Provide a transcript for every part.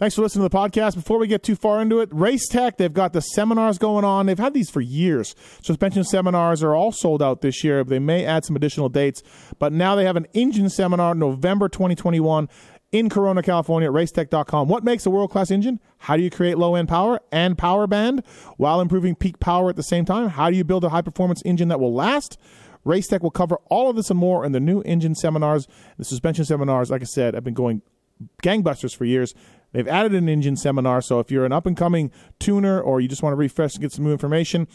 Thanks for listening to the podcast. Before we get too far into it, Race Tech, they've got the seminars going on. They've had these for years. Suspension seminars are all sold out this year. They may add some additional dates, but now they have an engine seminar November 2021 in Corona, California at racetech.com. What makes a world class engine? How do you create low end power and power band while improving peak power at the same time? How do you build a high performance engine that will last? Racetech will cover all of this and more in the new engine seminars. The suspension seminars, like I said, have been going gangbusters for years. They've added an engine seminar, so if you're an up and coming tuner or you just want to refresh and get some new information,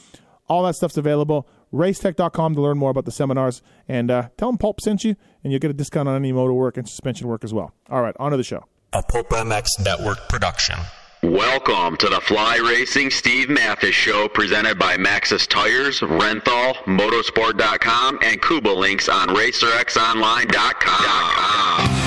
all that stuff's available. Racetech.com to learn more about the seminars, and uh, tell them Pulp sent you, and you'll get a discount on any motor work and suspension work as well. All right, on to the show. A Pulp MX Network production. Welcome to the Fly Racing Steve Matthes Show presented by Maxxis Tires, Renthal, Motorsport.com, and Kuba Links on RacerXOnline.com.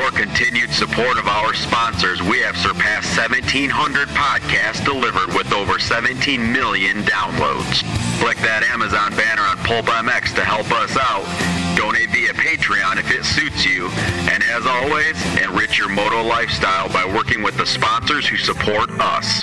your continued support of our sponsors, we have surpassed 1,700 podcasts delivered with over 17 million downloads. Click that Amazon banner on Pulp MX to help us out. Donate via Patreon if it suits you. And as always, enrich your moto lifestyle by working with the sponsors who support us.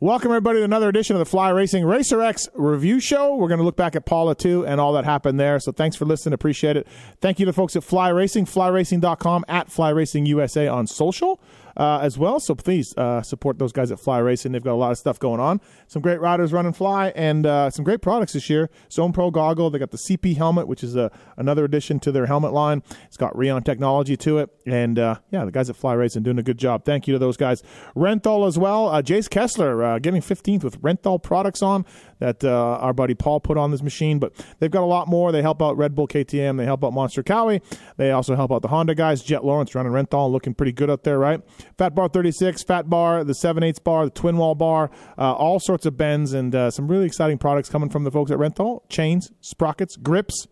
Welcome, everybody, to another edition of the Fly Racing Racer X review show. We're going to look back at Pala 2 and all that happened there. So thanks for listening. Appreciate it. Thank you to the folks at Fly Racing, flyracing.com, at Fly Racing USA on social uh, as well. So please uh, support those guys at Fly Racing. They've got a lot of stuff going on. Some great riders running fly and uh, some great products this year. Zone Pro goggle. They got the CP helmet, which is a, another addition to their helmet line. It's got Rheon technology to it. And uh, yeah, the guys at Fly Racing doing a good job. Thank you to those guys. Renthal as well. Uh, Jace Kessler uh, getting 15th with Renthal products on that uh, our buddy Paul put on this machine. But they've got a lot more. They help out Red Bull KTM. They help out Monster Kawi. They also help out the Honda guys. Jett Lawrence running Renthal, looking pretty good up there, right? Fat Bar 36, Fat Bar, the 7 8 bar, the Twin Wall bar, uh, all sorts of bends and uh, some really exciting products coming from the folks at Renthal. Chains, sprockets, grips.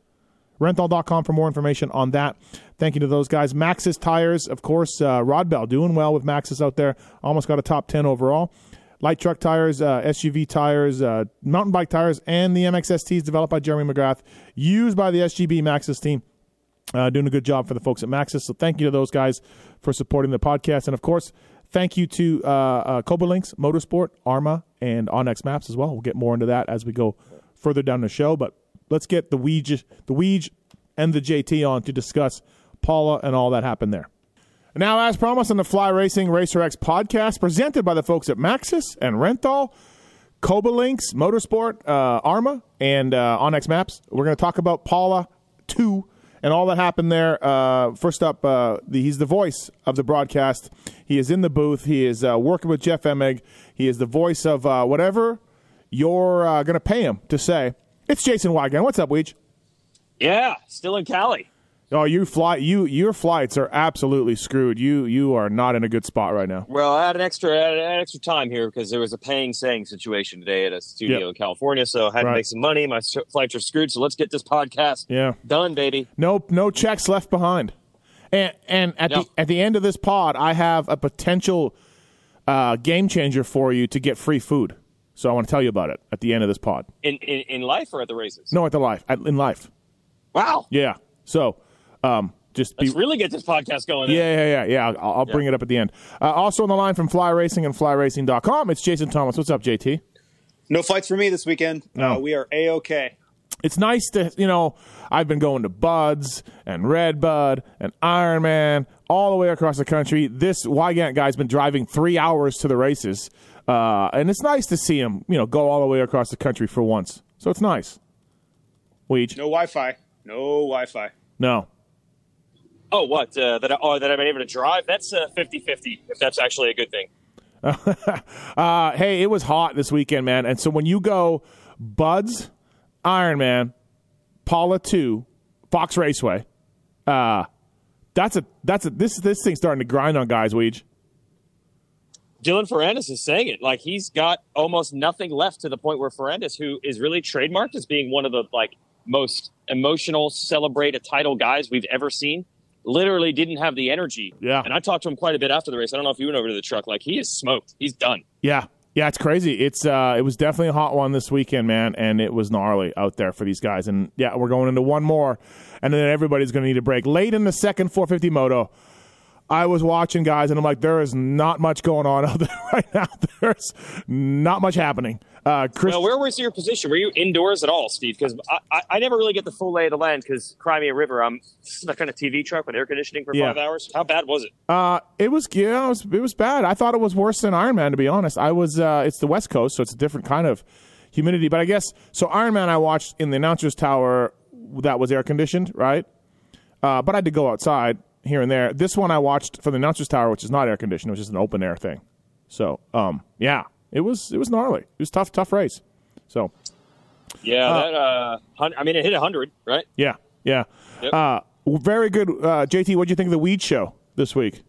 Renthal.com for more information on that. Thank you to those guys. Maxxis Tires, of course, uh, Rod Bell doing well with Maxxis out there. Almost got a top 10 overall. Light truck tires, uh, SUV tires, uh, mountain bike tires, and the MXSTs developed by Jeremy McGrath, used by the SGB Maxxis team. Uh, doing a good job for the folks at Maxxis. So thank you to those guys for supporting the podcast. And of course, thank you to uh, uh, Coba Motorsport, Arma, and onX Maps as well. We'll get more into that as we go further down the show. But let's get the Weege, the Weege and the JT on to discuss Pala and all that happened there. Now, as promised on the Fly Racing Racer X podcast, presented by the folks at Maxxis and Renthal, Coba Links, Motorsport, uh, Arma, and uh, onX Maps. We're going to talk about Pala 2 and all that happened there. Uh, first up, uh, the, he's the voice of the broadcast. He is in the booth. He is uh, working with Jeff Emig. He is the voice of uh, whatever you're uh, going to pay him to say. It's Jason Weigandt. What's up, Weege? Yeah, still in Cali. Oh, you fly you your flights are absolutely screwed. You you are not in a good spot right now. Well, I had an extra I had extra time here because there was a paying saying situation today at a studio Yep. in California, so I had Right. to make some money. My flights are screwed, so let's get this podcast Yeah. done, baby. No no checks left behind. And and at No. the at the end of this pod, I have a potential uh, game changer for you to get free food. So I want to tell you about it at the end of this pod. In in, in life or at the races? No, at the life at, in life. Wow, Yeah. So um, just be let's really get this podcast going. then. Yeah, yeah, yeah, yeah. I'll, I'll bring it up at the end. Uh, also on the line from Fly Racing and FlyRacing.com, it's Jason Thomas. What's up, JT? No fights for me this weekend. No. Uh, we are a okay. It's nice to, you know, I've been going to Budds and Red Bud and Ironman all the way across the country. This Weigandt guy's been driving three hours to the races, uh, and it's nice to see him, you know, go all the way across the country for once. So it's nice. Weege? No Wi-Fi. No Wi-Fi. No. Oh, what? Uh, that I, oh, that I've been able to drive? That's uh, 50-50, if that's actually a good thing. Uh, hey, it was hot this weekend, man. And so when you go Budds, Ironman, Pala two, Fox Raceway. Uh, that's a that's a this this thing's starting to grind on guys. Weege. Dylan Ferrandis is saying it like he's got almost nothing left to the point where Ferrandis, who is really trademarked as being one of the like most emotional, celebrate a title guys we've ever seen, literally didn't have the energy. Yeah. And I talked to him quite a bit after the race. I don't know if you went over to the truck. Like he is smoked. He's done. Yeah, yeah, it's crazy. It's uh, it was definitely a hot one this weekend, man, and it was gnarly out there for these guys. And yeah, we're going into one more, and then everybody's going to need a break. Late in the second 450 moto, I was watching guys, and I'm like, there is not much going on out there right now. There's not much happening. Uh, Chris, Now, where was your position? Were you indoors at all, Steve? Because I, I, I never really get the full lay of the land because Crimea River, I'm stuck on a TV truck with air conditioning for Yeah. five hours. How bad was it? Uh, it was yeah, it was, it was bad. I thought it was worse than Iron Man, to be honest. I was uh, it's the West Coast, so it's a different kind of humidity. But I guess so. Iron Man, I watched in the announcers tower that was air conditioned, right? Uh, but I had to go outside here and there. This one I watched from the announcers tower, which is not air conditioned. It was just an open air thing. So um, yeah, it was it was gnarly. It was tough, tough race. So Yeah, that. Uh, hun- I mean, it hit hundred, right? yeah, yeah. Yep. Uh, very good, uh, JT. What do you think of the weed show this week?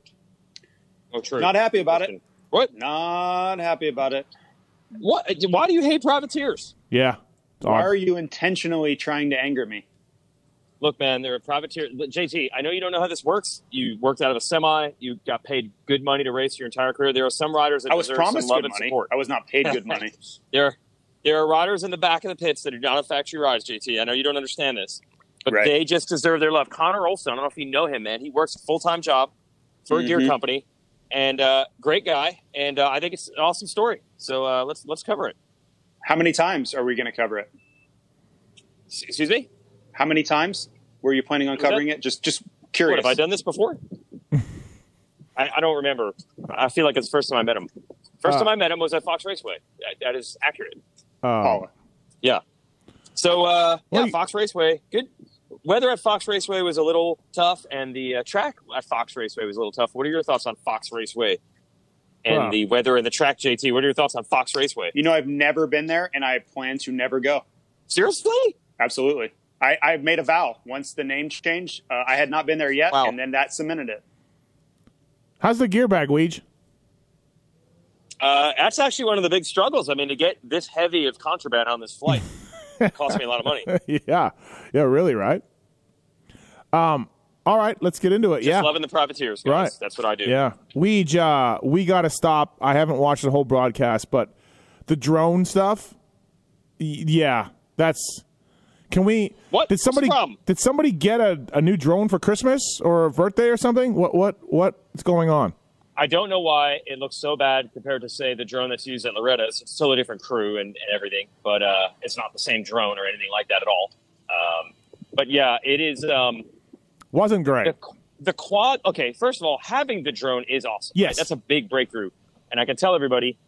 Oh, true. Not happy about it. What? Not happy about it. What? Why do you hate privateers? Yeah, Why are you intentionally trying to anger me? Look, man, they're a privateer. JT, I know you don't know how this works. You worked out of a semi. You got paid good money to race your entire career. There are some riders that I was deserve promised some love good and money. support. I was not paid good money. There, there are riders in the back of the pits that are not a factory rides, JT. I know you don't understand this, but Right. they just deserve their love. Connor Olson, I don't know if you know him, man. He works a full time job for a gear Mhm. company, and uh, great guy. And uh, I think it's an awesome story. So uh, let's let's cover it. How many times are we going to cover it? Excuse me. How many times were you planning on Was that- covering it? Just, just What curious. have I done this before? I, I don't remember. I feel like it's the first time I met him. First Uh, time I met him was at Fox Raceway. That, that is accurate. Uh, Yeah. So uh, yeah, you- Fox Raceway. Good. Weather at Fox Raceway was a little tough, and the uh, track at Fox Raceway was a little tough. What are your thoughts on Fox Raceway and Well- the weather and the track, JT? What are your thoughts on Fox Raceway? You know, I've never been there, and I plan to never go. Seriously? Absolutely. I, I made a vow once the name changed. Uh, I had not been there yet, Wow. and then that cemented it. How's the gear bag, Weege? Uh, that's actually one of the big struggles. I mean, to get this heavy of contraband on this flight cost me a lot of money. yeah, yeah, really, right? Um, all right, let's get into it. Just yeah, loving the privateers, guys. Right. That's what I do. yeah. We uh, we got to stop. I haven't watched the whole broadcast, but the drone stuff. y- Yeah, that's. Can we? What? did somebody did somebody get a, a new drone for Christmas or a birthday or something? What what what's going on? I don't know why it looks so bad compared to, say, the drone that's used at Loretta's. It's still a different crew and, and everything, but uh, it's not the same drone or anything like that at all. Um, but yeah, it is. Um, Wasn't great. the, the quad. Okay, first of all, having the drone is awesome. Yes. right? that's a big breakthrough, and I can tell everybody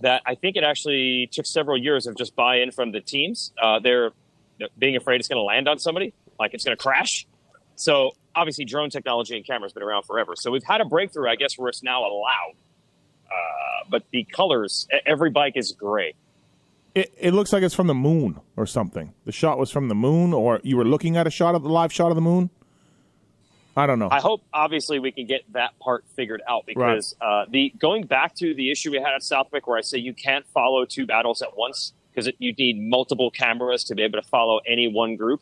that I think it actually took several years of just buy-in from the teams. Uh, they're being afraid it's going to land on somebody, like it's going to crash. So obviously, drone technology and cameras been around forever. So we've had a breakthrough, I guess, where it's now allowed. Uh, but the colors, every bike is gray. It, it looks like it's from the moon or something. The shot was from the moon, or you were looking at a shot of the live shot of the moon. I don't know. I hope obviously we can get that part figured out because uh, the going back to the issue we had at Southwick where I say you can't follow two battles at once because you need multiple cameras to be able to follow any one group.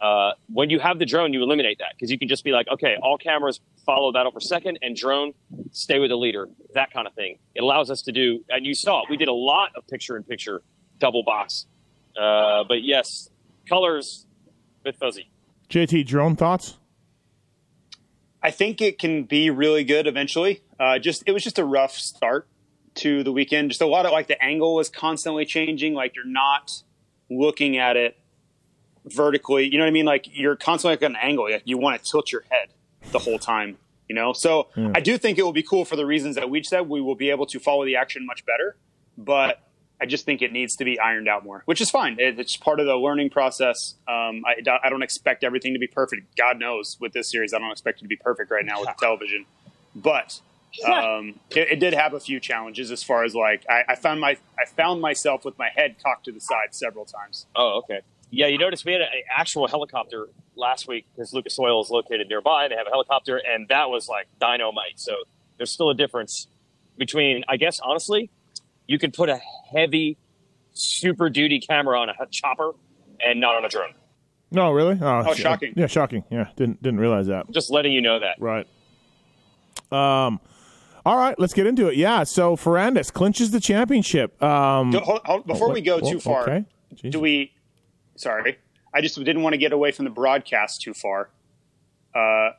Uh, when you have the drone, you eliminate that because you can just be like, okay, all cameras follow battle per second, and drone stay with the leader, that kind of thing. It allows us to do, and you saw it. We did a lot of picture-in-picture double box, uh, but yes, colors a bit fuzzy. JT drone thoughts? I think it can be really good eventually. Uh, just it was just a rough start to the weekend. Just a lot of like the angle was constantly changing. Like you're not looking at it vertically. You know what I mean? Like you're constantly at an angle. Like you want to tilt your head the whole time. You know. So I do think it will be cool for the reasons that we said. We will be able to follow the action much better. But I just think it needs to be ironed out more, which is fine. It, it's part of the learning process. Um, I, I don't expect everything to be perfect. God knows with this series, I don't expect it to be perfect right now with the television. But um, it, it did have a few challenges as far as like I, I found my I found myself with my head cocked to the side several times. Oh, okay. Yeah, you notice we had an actual helicopter last week because Lucas Oil is located nearby. They have a helicopter, and that was like dynamite. So there's still a difference between, I guess, honestly, you could put a heavy super duty camera on a chopper and not on a drone. No, really? Oh, Oh, shocking. Yeah, shocking. Yeah, didn't didn't realize that. Just letting you know that. Right. Um. All right, let's get into it. Yeah. So Ferrandis clinches the championship. Um. Do- hold- hold- before we go well, too far, okay. Do we? Sorry, I just didn't want to get away from the broadcast too far. Uh,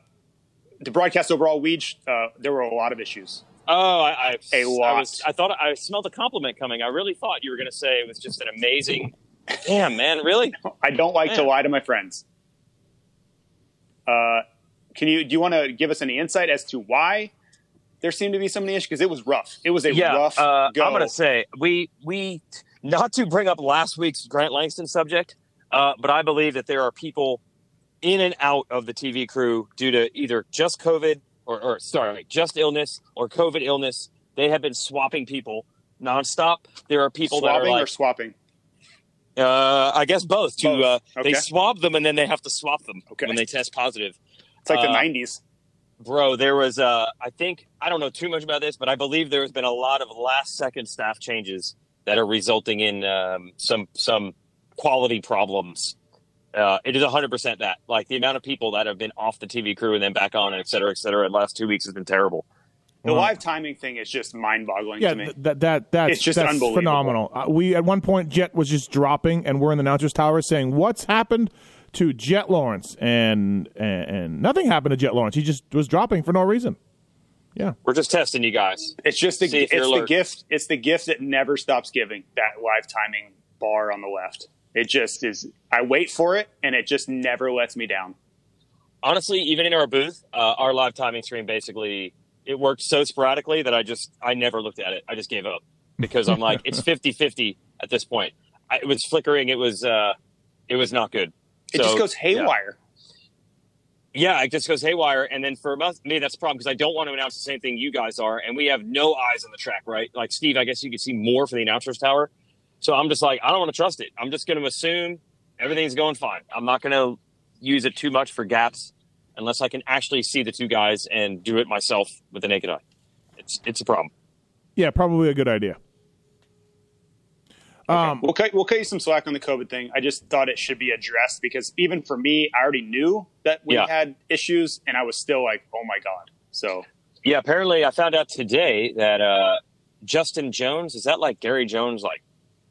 the broadcast overall, Weege, uh, there were a lot of issues. Oh, I, I, A I, lot. was, I thought I smelled a compliment coming. I really thought you were going to say it was just an amazing. Damn, man, really? I don't like to lie to my friends. Uh, can you? Do you want to give us any insight as to why there seemed to be so many issues? Because it was rough. It was a yeah, rough uh, go. I'm going to say we we not to bring up last week's Grant Langston subject, uh, but I believe that there are people in and out of the TV crew due to either just COVID or, or sorry, just illness or COVID illness. They have been swapping people nonstop. There are people swapping that are or swapping. uh, I guess both. To uh, Okay. they swab them and then they have to swap them Okay. when they test positive. It's like the uh, '90s. Bro, there was uh I think I don't know too much about this, but I believe there's been a lot of last second staff changes that are resulting in um, some some quality problems. Uh, it is 100% that. Like the amount of people that have been off the TV crew and then back on, et cetera, et cetera, the last two weeks has been terrible. The live timing thing is just mind-boggling Yeah, to me. th- that that that's It's just that's unbelievable. phenomenal. Uh, we at one point Jett was just dropping, and we're in the announcers tower saying, "What's happened to Jett Lawrence?" And and, and nothing happened to Jett Lawrence. He just was dropping for no reason. Yeah, We're just testing you guys. It's just the, See if it's the gift. It's the gift that never stops giving. That live timing bar on the left. It just is. I wait for it, and it just never lets me down. honestly, even in our booth, uh, our live timing stream basically it worked so sporadically that I just I never looked at it. I just gave up because I'm like it's 50-50 at this point. I, it was flickering. It was uh, it was not good. It So, just goes haywire. Yeah, it just goes haywire. And then for me, that's a problem because I don't want to announce the same thing you guys are, and we have no eyes on the track, right? Like Steve, I guess you could see more for the announcers tower. So I'm just like, I don't want to trust it. I'm just going to assume everything's going fine. I'm not going to use it too much for gaps unless I can actually see the two guys and do it myself with the naked eye. It's it's a problem. yeah, probably a good idea. Um, We'll cut. We'll cut you some slack on the COVID thing. I just thought it should be addressed because even for me, I already knew that we Yeah. had issues, and I was still like, "Oh my god!" So Yeah, apparently I found out today that uh, Justin Jones is that like Gary Jones like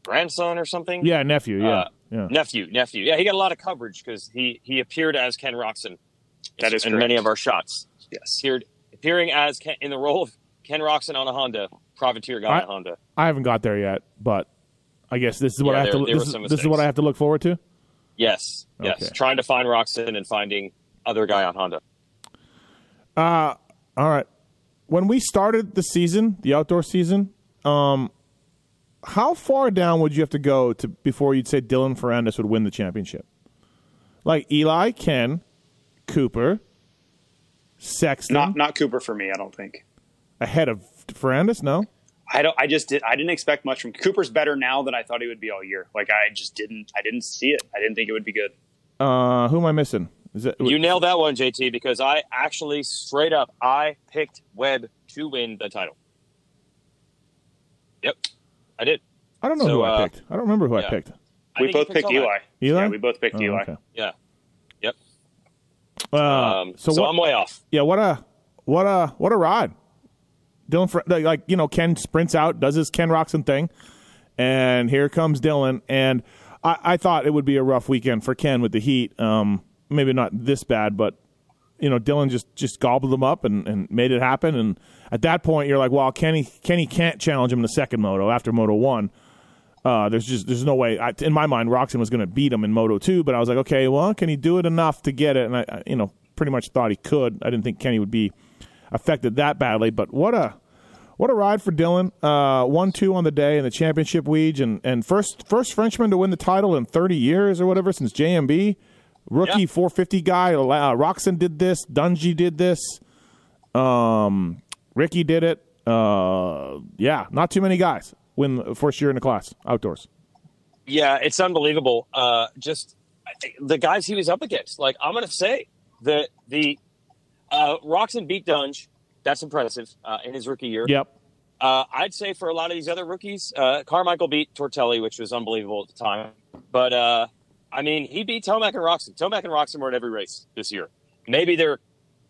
grandson or something? yeah, nephew. Yeah, Uh, yeah. nephew, nephew. Yeah, he got a lot of coverage because he he appeared as Ken Roczen. That in, in correct. many of our shots. yes, Appeared appearing as Ken, in the role of Ken Roczen on a Honda, privateer guy I- on a Honda. I haven't got there yet, but I guess this is what Yeah, I have there- to. there This, is, this is what. I have to look forward to. Yes, yes. Okay. Trying to find Roczen and finding other guy on Honda. All right. When we started the season, the outdoor season, um, how far down would you have to go to before you'd say Dylan Ferrandis would win the championship? Like Eli, Ken, Cooper, Sexton, not not Cooper for me. I don't think. ahead of Ferrandis? No. I don't. I just did. I didn't expect much from Cooper's. Better now than I thought he would be all year. Like I just didn't. I didn't see it. I didn't think it would be good. Uh, who am I missing? Is it You nailed that one, JT, because I actually straight up I picked Webb to win the title. Yep, I did. I don't know so, who I uh, picked. I don't remember who I picked. I we think both picked all that. Eli. Eli? Yeah, we both picked Oh, Eli. okay. Yeah. Yep. Uh, Um, so, so what, I'm way off. yeah, what a what a what a ride. Dylan, like you know, Ken sprints out, does his Ken Roczen thing, and here comes Dylan. And I, I thought it would be a rough weekend for Ken with the heat. Um, maybe not this bad, but you know, Dylan just just gobbled them up and, and made it happen. And at that point, you're like, well, Kenny Kenny can't challenge him in the second moto after Moto One. Uh, there's just there's no way. I, in my mind, Roczen was going to beat him in Moto Two, but I was like, okay, well, can he do it enough to get it? And I, I, you know, pretty much thought he could. I didn't think Kenny would be affected that badly, but what a what a ride for Dylan. Uh, one two on the day in the championship weege, and and first first Frenchman to win the title in 30 years or whatever since JMB. Rookie Yeah. 450 guy. Uh, Roczen did this. Dungey did this. Um, Ricky did it. Uh, yeah, not too many guys win the first year in the class outdoors. Yeah, it's unbelievable. Uh, just the guys he was up against. Like I'm going to say that the uh, Roczen beat Dungey. That's impressive uh, in his rookie year. Yep. Uh, I'd say for a lot of these other rookies, uh, Carmichael beat Tortelli, which was unbelievable at the time. But uh, I mean, he beat Tomac and Roczen. Tomac and Roczen were in every race this year. Maybe they're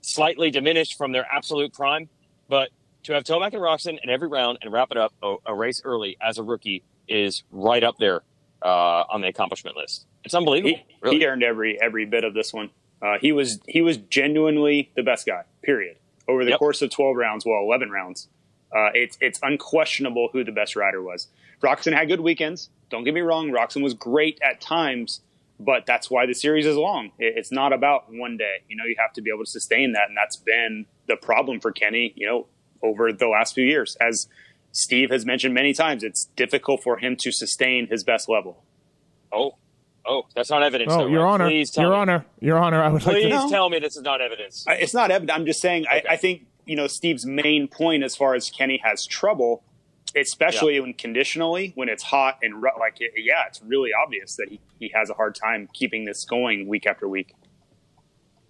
slightly diminished from their absolute prime, but to have Tomac and Roczen in every round and wrap it up a, a race early as a rookie is right up there uh, on the accomplishment list. It's unbelievable. He, really. he earned every every bit of this one. Uh, he was he was genuinely the best guy. Period. Over the Yep. course of twelve rounds, well, eleven rounds, uh, it's it's unquestionable who the best rider was. Roczen had good weekends. Don't get me wrong. Roczen was great at times, but that's why the series is long. It, it's not about one day. You know, you have to be able to sustain that, and that's been the problem for Kenny. You know, over the last few years, as Steve has mentioned many times, it's difficult for him to sustain his best level. oh, oh, that's not evidence. Oh, though, Your right? Honor. Please tell Your me. Honor. Your Honor. I would like Please to. Tell me this is not evidence. I- It's not evidence. I'm just saying. I, I think you know Steve's main point as far as Kenny has trouble, especially when conditionally when it's hot and ru- like it, yeah, it's really obvious that he, he has a hard time keeping this going week after week.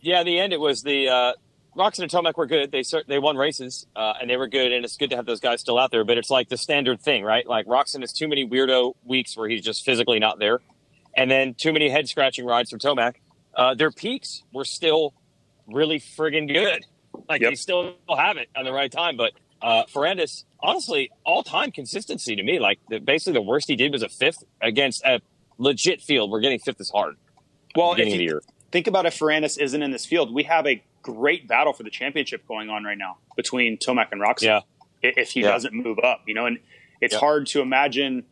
Yeah, in the end, it was the uh, Roczen and Tomac were good. They cer- they won races uh, and they were good, and it's good to have those guys still out there. But it's like the standard thing, right? Like Roczen has too many weirdo weeks where he's just physically not there, and then too many head scratching rides from Tomac. Uh, their peaks were still really friggin' good. Like Yep. they still have it on the right time, but. Uh, Ferrandis, honestly, all-time consistency to me. Like the, basically, the worst he did was a fifth against a legit field. We're getting fifth is hard. Well, if beginning of the you year. think about if Ferrandis isn't in this field, we have a great battle for the championship going on right now between Tomac and Roczen. Yeah. if he Yeah. doesn't move up, you know, and it's Yeah. hard to imagine,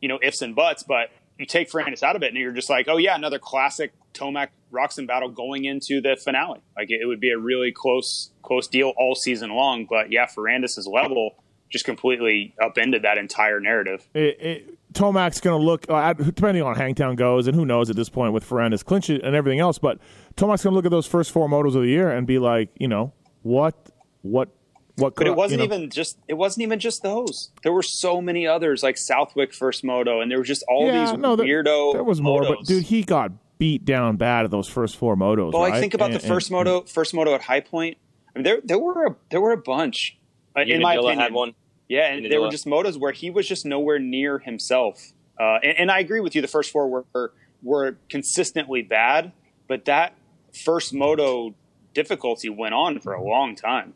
you know, ifs and buts, but you take Ferrandis out of it and you're just like, oh yeah, another classic Tomac Roczen battle going into the finale. Like it, it would be a really close, close deal all season long. But yeah, Ferrandis' level just completely upended that entire narrative. It, it, Tomac's going to look, uh, depending on Hangtown goes, and who knows at this point with Ferrandis clinch and everything else, but Tomac's going to look at those first four motos of the year and be like, you know, what, what, what could But it wasn't you know, even just it wasn't even just those. There were so many others like Southwick first moto, and there was just all yeah, these no, there, weirdo. There was more, but dude, he got beat down bad at those first four motos. Well, right? like think about And- the first and- moto, first moto at High Point. I mean, there there were a, there were a bunch. Uh, in my opinion, had one. Yeah, and there were just motos where he was just nowhere near himself. Uh, and, and I agree with you. The first four were were consistently bad, but that first moto difficulty went on for a long time.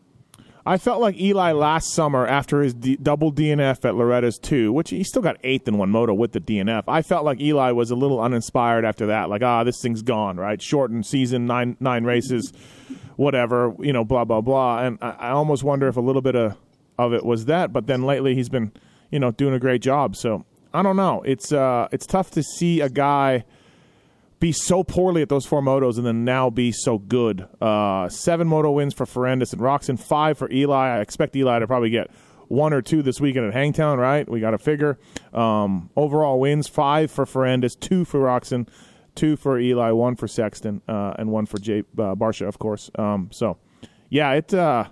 I felt like Eli last summer after his D- double DNF at Loretta's 2, which he still got eighth in one moto with the DNF. I felt like Eli was a little uninspired after that. Like, ah, this thing's gone, right? Shortened season, nine nine races, whatever, you know, blah, blah, blah. And I, I almost wonder if a little bit of, of it was that. But then lately he's been, you know, doing a great job. So I don't know. It's, uh, it's tough to see a guy be so poorly at those four motos and then now be so good. Uh, seven moto wins for Ferrandis and Roczen, five for Eli. I expect Eli to probably get one or two this weekend at Hangtown, right? We got to figure. Um, overall wins, five for Ferrandis, two for Roczen, two for Eli, one for Sexton, uh, and one for Jay uh, Barcia, of course. Um, so, yeah, it. Uh,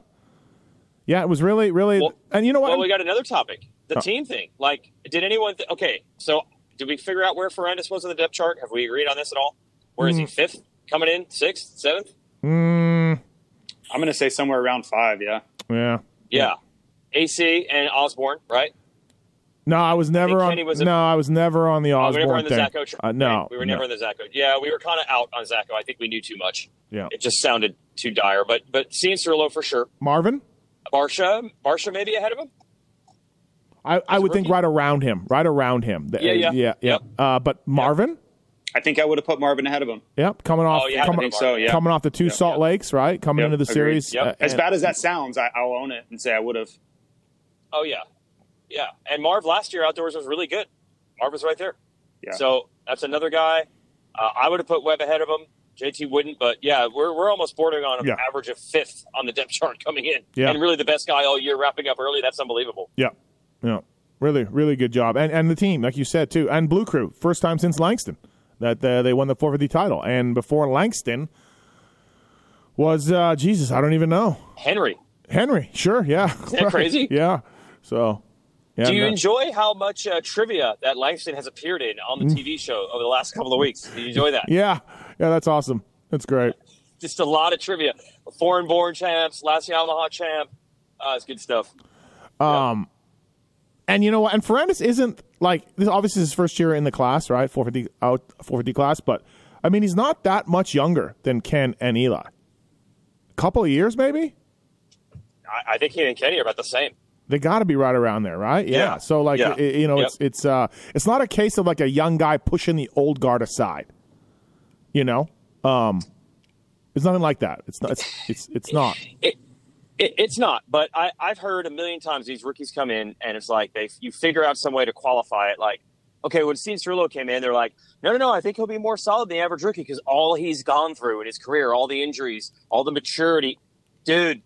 yeah, it was really, really, Well- and you know what? Well, we got another topic: the team thing. Like, did anyone? Th- okay, so did we figure out where Ferrandis was in the depth chart? Have we agreed on this at all? Where is he? Fifth, coming in, sixth, seventh? Mm, I'm going to say somewhere around five. Yeah. yeah. Yeah, AC and Osborne, right? No, I was never think on. Was a- no, I was never on the Oh, we Osborne were never on the thing. Zacho. Uh, no, thing. we were no. never in the Zacho. Yeah, we were kind of out on Zacho. I think we knew too much. Yeah. It just sounded too dire. But but seeing Cirillo for sure. Marvin. Barcia, Barcia maybe ahead of him. I, I would think right around him, right around him. The- Yeah, yeah. yeah, yeah. Yep. Uh, but Marvin, I think I would have put Marvin ahead of him. yep, coming off, Oh, yeah, I think so, yeah. coming off the two Salt Lakes, right? Coming Yep, into the agreed. series. Yep. uh, As bad as that sounds, I, I'll own it and say I would have. Oh yeah, yeah. And Marv last year outdoors was really good. Marv was right there. Yeah. So that's another guy. Uh, I would have put Webb ahead of him. JT wouldn't, but yeah, we're we're almost bordering on an Yeah. average of fifth on the depth chart coming in. Yeah. And really the best guy all year wrapping up early. That's unbelievable. yeah, yeah. Really, really good job, and and the team, like you said too, and Blue Crew, first time since Langston that uh, they won the 450 title, and before Langston was uh, Jesus, I don't even know Henry. Henry. Sure, yeah. that crazy? yeah. So Yeah, Do you no- enjoy how much uh, trivia that Langston has appeared in on the TV show over the last couple of weeks? Do you enjoy that? Yeah, yeah, that's awesome. That's great. Just a lot of trivia. Foreign born champs, last year Omaha champ. Uh, it's good stuff. Um, and you know what? And Ferrandis isn't like this. Obviously, is his first year in the class, right? 450 out, 450 class. But I mean, he's not that much younger than Ken and Eli. A couple of years, maybe. I, I think he and Kenny are about the same. They got to be right around there, right? Yeah. Yeah. So like, Yeah. i- you know, Yep. it's it's uh, it's not a case of like a young guy pushing the old guard aside. You know, um, it's nothing like that. It's not. It's it's, it's not. It, it's not, but I, I've heard a million times these rookies come in and it's like they you figure out some way to qualify it. Like, okay, when Steve Cirillo came in, they're like, no, no, no, I think he'll be more solid than the average rookie because all he's gone through in his career, all the injuries, all the maturity, dude,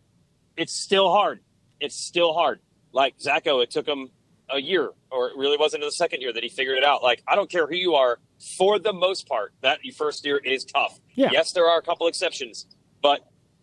it's still hard. It's still hard. Like Zacho, it took him a year, or it really wasn't in the second year that he figured it out. Like, I don't care who you are, for the most part, that first year is tough. Yeah. Yes, there are a couple exceptions, but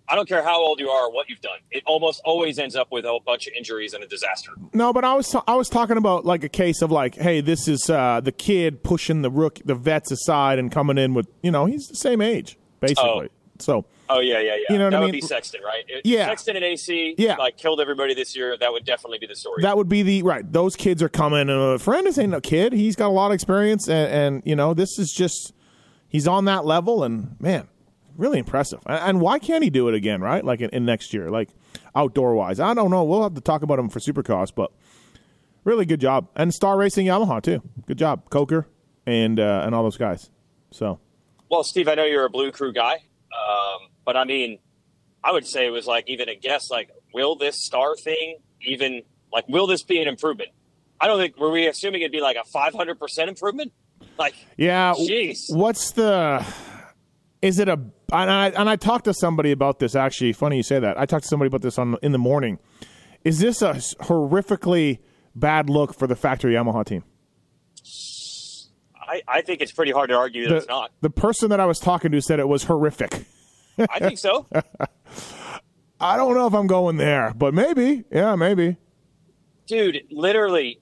I don't care how old you are or what you've done. It almost always ends up with a bunch of injuries and a disaster. No, but I was I was talking about like a case of like, hey, this is uh, the kid pushing the rook the vets aside and coming in with you know he's the same age basically. So Oh yeah, yeah, yeah. You know what that I would mean? be Sexton, right? Yeah. Sexton and AC, Yeah. like killed everybody this year. That would definitely be the story. that would be the right. Those kids are coming. Uh, Ferrandis ain't no kid. He's got a lot of experience, and, and you know this is just he's on that level, and man, really impressive. And, and why can't he do it again? Right, like in, in next year, like outdoor wise. I don't know. We'll have to talk about him for Supercross, but really good job. And Star Racing Yamaha too. Good job, Coker and uh, and all those guys. So well, Steve, I know you're a Blue Crew guy, um, but I mean, I would say it was like even a guess. Like, will this star thing even like will this be an improvement? I don't think were we assuming it'd be like a 500 percent improvement. Like, Yeah. Jeez. What's the? Is it a? And I and I talked to somebody about this. Actually, funny you say that. I talked to somebody about this on in the morning. Is this a horrifically bad look for the factory Yamaha team? I, I think it's pretty hard to argue that The, it's not. the person that I was talking to said it was horrific. I think so. I don't know if I'm going there, but maybe. Yeah, maybe. dude, literally,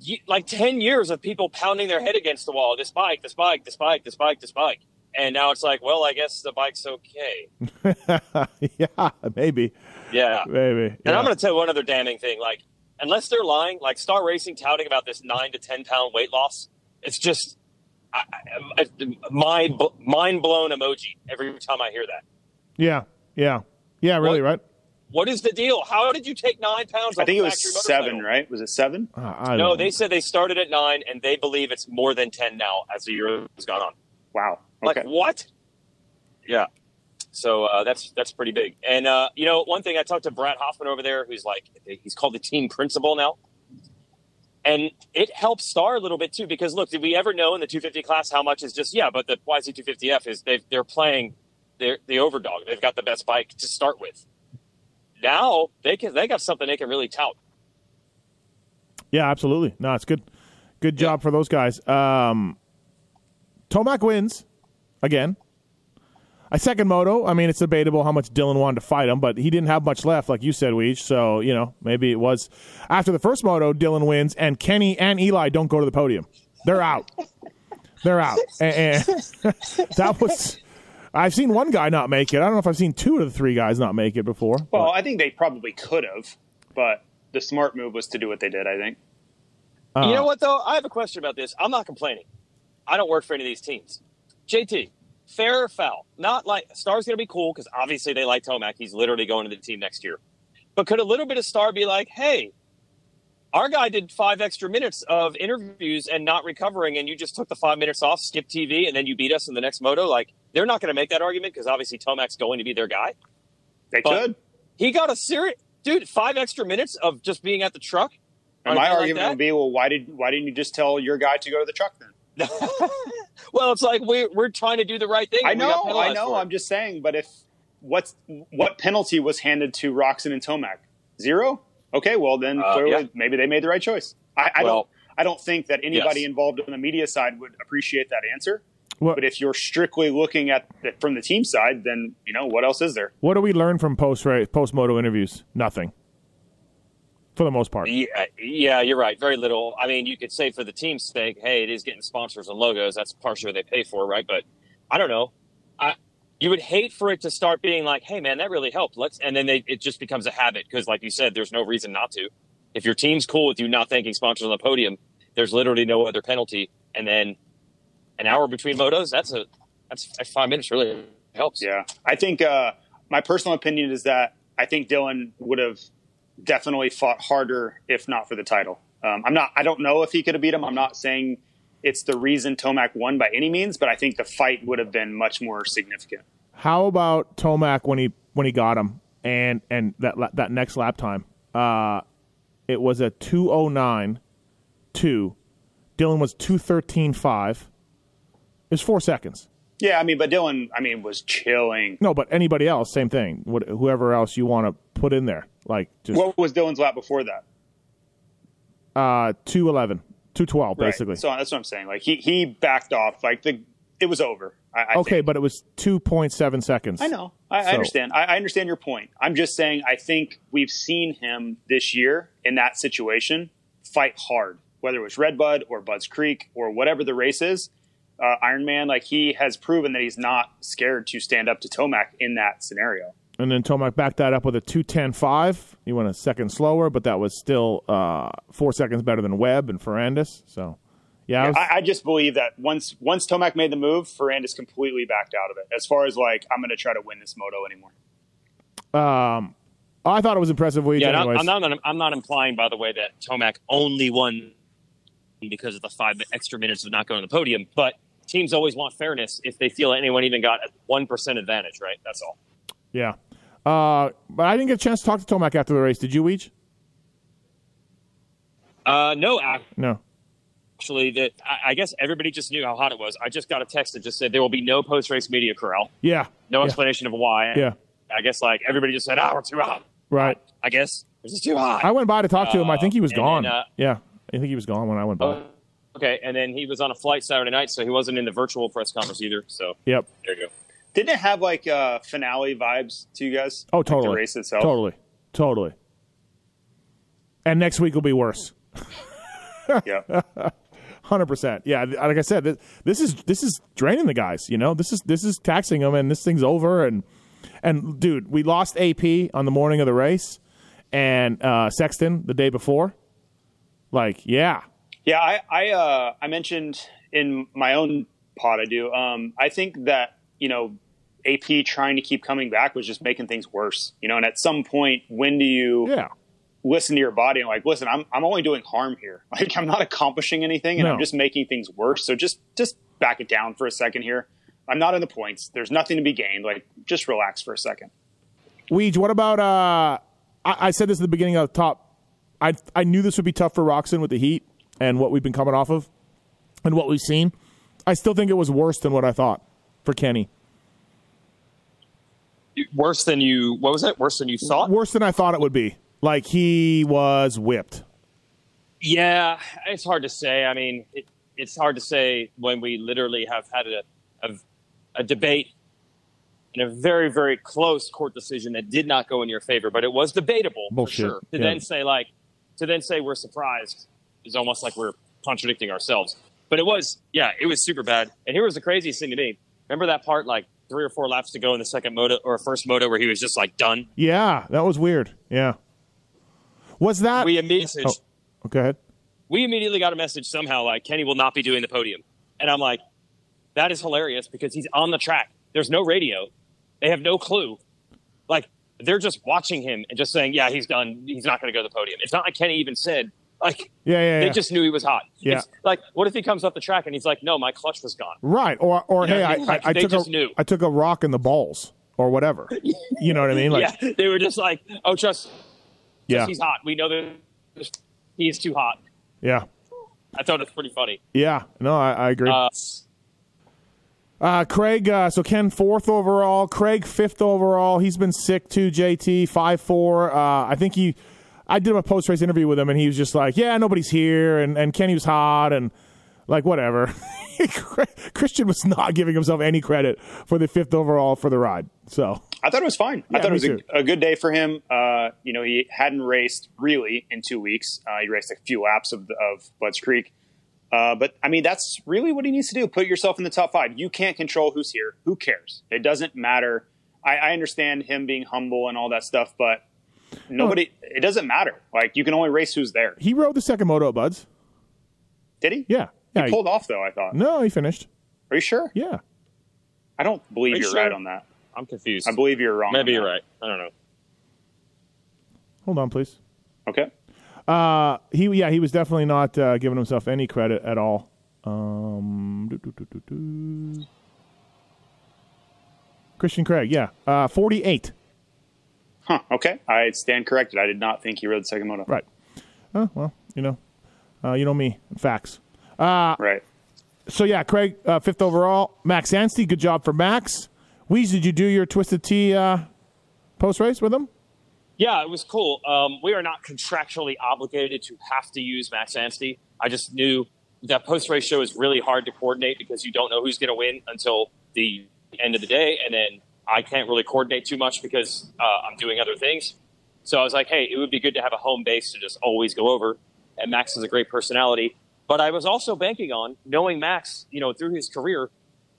you, like ten years of people pounding their head against the wall. This bike, this bike, this bike, this bike, this bike, and now it's like, well, I guess the bike's okay. yeah, maybe. Yeah. Maybe. And yeah. I'm going to tell you one other damning thing. Like, unless they're lying, like Star Racing touting about this nine to ten pound weight loss, it's just I, I, I- mind mind blown emoji every time I hear that. Yeah. Yeah. Yeah. Really. What? Right. What is the deal? How did you take nine pounds? I think it was seven, motorcycle? right? Was it seven? Uh, I don't No, know. they said they started at nine, and they believe it's more than ten now as the year has gone on. Wow. Like what? Yeah. So uh, that's that's pretty big. And uh, you know, one thing I talked to Brad Hoffman over there, who's like he's called the team principal now, and it helps Star a little bit too. Because look, did we ever know in the 250 class how much is just yeah? But the YZ 250F is they they're playing they're the overdog. They've got the best bike to start with. Now they can they got something they can really tout. Yeah, absolutely. No, it's good. Good job for those guys. Um, Tomac wins again. A second moto. I mean, it's debatable how much Dylan wanted to fight him, but he didn't have much left, like you said, Weege. So you know, maybe it was after the first moto, Dylan wins, and Kenny and Eli don't go to the podium. They're out. They're out. And, and that was. I've seen one guy not make it. I don't know if I've seen two of the three guys not make it before. Well, I think they probably could have, but the smart move was to do what they did. I think. You know uh, what though? I have a question about this. I'm not complaining. I don't work for any of these teams. JT, fair or foul? Not like Star's going to be cool because obviously they like Tomac. He's literally going to the team next year. But could a little bit of Star be like, hey, our guy did five extra minutes of interviews and not recovering, and you just took the five minutes off, skipped TV, and then you beat us in the next moto? Like they're not going to make that argument because obviously Tomac's going to be their guy. They But- could. He got a serious dude. Five extra minutes of just being at the truck. And my day like argument would be, well, why did why didn't you just tell your guy to go to the truck then? well, it's like we're we're trying to do the right thing. I and we got know, I know. I'm just saying. But if what's what penalty was handed to Roczen and Tomac? Zero. Okay, well then Uh, clearly yeah. maybe they made the right choice. I, I Well, don't. I don't think that anybody yes. involved on the media side would appreciate that answer. What, But if you're strictly looking at it from the team side, then you know what else is there? what do we learn from post post moto interviews? Nothing. For the most part. Yeah, yeah, you're right. Very little. I mean, you could say for the team's sake, hey, it is getting sponsors and logos. That's partially what they pay for, right? But I don't know. I you would hate for it to start being like, hey, man, that really helped. Let's, and then they, it just becomes a habit because, like you said, there's no reason not to. If your team's cool with you not thanking sponsors on the podium, there's literally no other penalty. And then an hour between motos, that's a that's five minutes really helps. Yeah, I think uh, my personal opinion is that I think Dylan would have definitely fought harder if not for the title. Um, I'm not. I don't know if he could have beat him. I'm not saying it's the reason Tomac won by any means, but I think the fight would have been much more significant. How about Tomac when he when he got him and and that that next lap time? Uh, it was a two oh nine two. Dylan was two thirteen five. It was four seconds. Yeah, I mean, but Dylan, I mean, was chilling. No, but anybody else, same thing. What, whoever else you want to put in there, like just what was Dylan's lap before that? Uh, two eleven. 212 basically. Right. So that's what I'm saying. Like he he backed off. Like the it was over. I, I okay, think. but it was 2.7 seconds. I know. I, so. I understand. I, I, understand your point. I'm just saying. I think we've seen him this year in that situation fight hard, whether it was Redbud or Budds Creek or whatever the race is. Uh, Ironman, like he has proven that he's not scared to stand up to Tomac in that scenario. And then Tomac backed that up with a 210.5. He went a second slower, but that was still uh, four seconds better than Webb and Ferrandis. So, yeah. I, was, I, I, just believe that once once Tomac made the move, Ferrandis completely backed out of it. As far as like, I'm going to try to win this moto anymore. Um, I thought it was impressive. Weege, yeah, anyways. I'm not. I'm not implying, by the way, that Tomac only won because of the five extra minutes of not going to the podium. But teams always want fairness if they feel anyone even got a one percent advantage. Right. That's all. Yeah. Uh, but I didn't get a chance to talk to Tomac after the race. Did you, Weege? Uh, no. no. Actually, that I, I guess everybody just knew how hot it was. I just got a text that just said there will be no post race media corral. Yeah. No yeah. explanation of why. Yeah. I guess like everybody just said, "Oh, we're too hot." Right. I guess this is too hot. I went by to talk to him. I think he was Uh, gone. then, uh, yeah, I think he was gone when I went by. Oh, okay, and then he was on a flight Saturday night, so he wasn't in the virtual press conference either. So yep. there you go. Didn't it have like uh, finale vibes to you guys? Oh, like totally. the race itself. Totally. Totally. And next week will be worse. yeah. Hundred percent. Yeah. Like I said, this, this is this is draining the guys. You know, this is this is taxing them, and this thing's over. And and dude, we lost AP on the morning of the race, and uh, Sexton the day before. Like, yeah, yeah. I I uh, I mentioned in my own pod I do. Um, I think that you know AP trying to keep coming back was just making things worse. You know, and at some point, when do you yeah listen to your body and like, listen, I'm I'm only doing harm here. Like I'm not accomplishing anything, and No. I'm just making things worse. So just just back it down for a second here. I'm not in the points. There's nothing to be gained. Like just relax for a second. Weege, what about? Uh, I, I said this at the beginning of the top. I I knew this would be tough for Roczen with the heat and what we've been coming off of, and what we've seen. I still think it was worse than what I thought for Kenny. Worse than you. What was it? Worse than you thought? Worse than I thought it would be. Like he was whipped. Yeah, it's hard to say. I mean, it, it's hard to say when we literally have had a, a, a debate in a very, very close court decision that did not go in your favor, but it was debatable Bullshit. for sure. To Yeah. then say like, to then say we're surprised is almost like we're contradicting ourselves. But it was, yeah, it was super bad. And here was the craziest thing to me. Remember that part, like three or four laps to go in the second moto or first moto, where he was just like done. Yeah, that was weird. Yeah. Was that? We immediately. Oh, oh, go ahead. we immediately got a message somehow like Kenny will not be doing the podium. And I'm like, that is hilarious because he's on the track. There's no radio. They have no clue. Like they're just watching him and just saying, yeah, he's done. He's not going to go to the podium. It's not like Kenny even said, like, Yeah, yeah, they yeah. just knew he was hot. Yeah. It's like, what if he comes off the track and he's like, no, my clutch was gone. Right. Or or You hey, I mean? Like, I they took just a knew. I took a rock in the balls or whatever. you know what I mean? Like yeah, they were just like, oh, trust, yeah. he's hot. We know that he is too hot. Yeah. I thought it was pretty funny. Yeah. No, I, I agree. Uh, Uh, Craig, uh, so Ken fourth overall, Craig fifth overall. He's been sick too. JT five four. Uh, I think he. I did a post race interview with him, and he was just like, "Yeah, nobody's here," and and Kenny was hot, and like whatever. Christian was not giving himself any credit for the fifth overall for the ride. So I thought it was fine. Yeah, I thought it was a, a, good day for him. Uh, you know, he hadn't raced really in two weeks. Uh, he raced a few laps of, of Creek. Uh, but I mean, that's really what he needs to do. Put yourself in the top five. You can't control who's here. Who cares? It doesn't matter. I, I understand him being humble and all that stuff, but nobody. it doesn't matter. Like you can only race who's there. He rode the second moto at Budds. Did he? Yeah. Yeah. He pulled off though. I thought. No, he finished. Are you sure? Yeah. I don't believe Are you you're sure? right on that. I'm confused. I believe you're wrong. Maybe you're right. I don't know. Hold on, please. Okay. Uh, he yeah, he was definitely not uh, giving himself any credit at all. Um, doo, doo, doo, doo, doo. Christian Craig, yeah, uh, forty-eight. Huh. Okay. I stand corrected. I did not think he rode the second moto. Right. Oh well, you know, uh, you know me, facts. Uh, Right. so yeah, Craig, uh, fifth overall. Max Anstey, good job for Max. Weeze, did you do your Twisted Tea uh, post race with him? Yeah, it was cool. Um, we are not contractually obligated to have to use Max Anstey. I just knew that post race show is really hard to coordinate because you don't know who's going to win until the end of the day, and then I can't really coordinate too much because uh, I'm doing other things. So I was like, hey, it would be good to have a home base to just always go over. And Max is a great personality. But I was also banking on knowing Max, you know, through his career,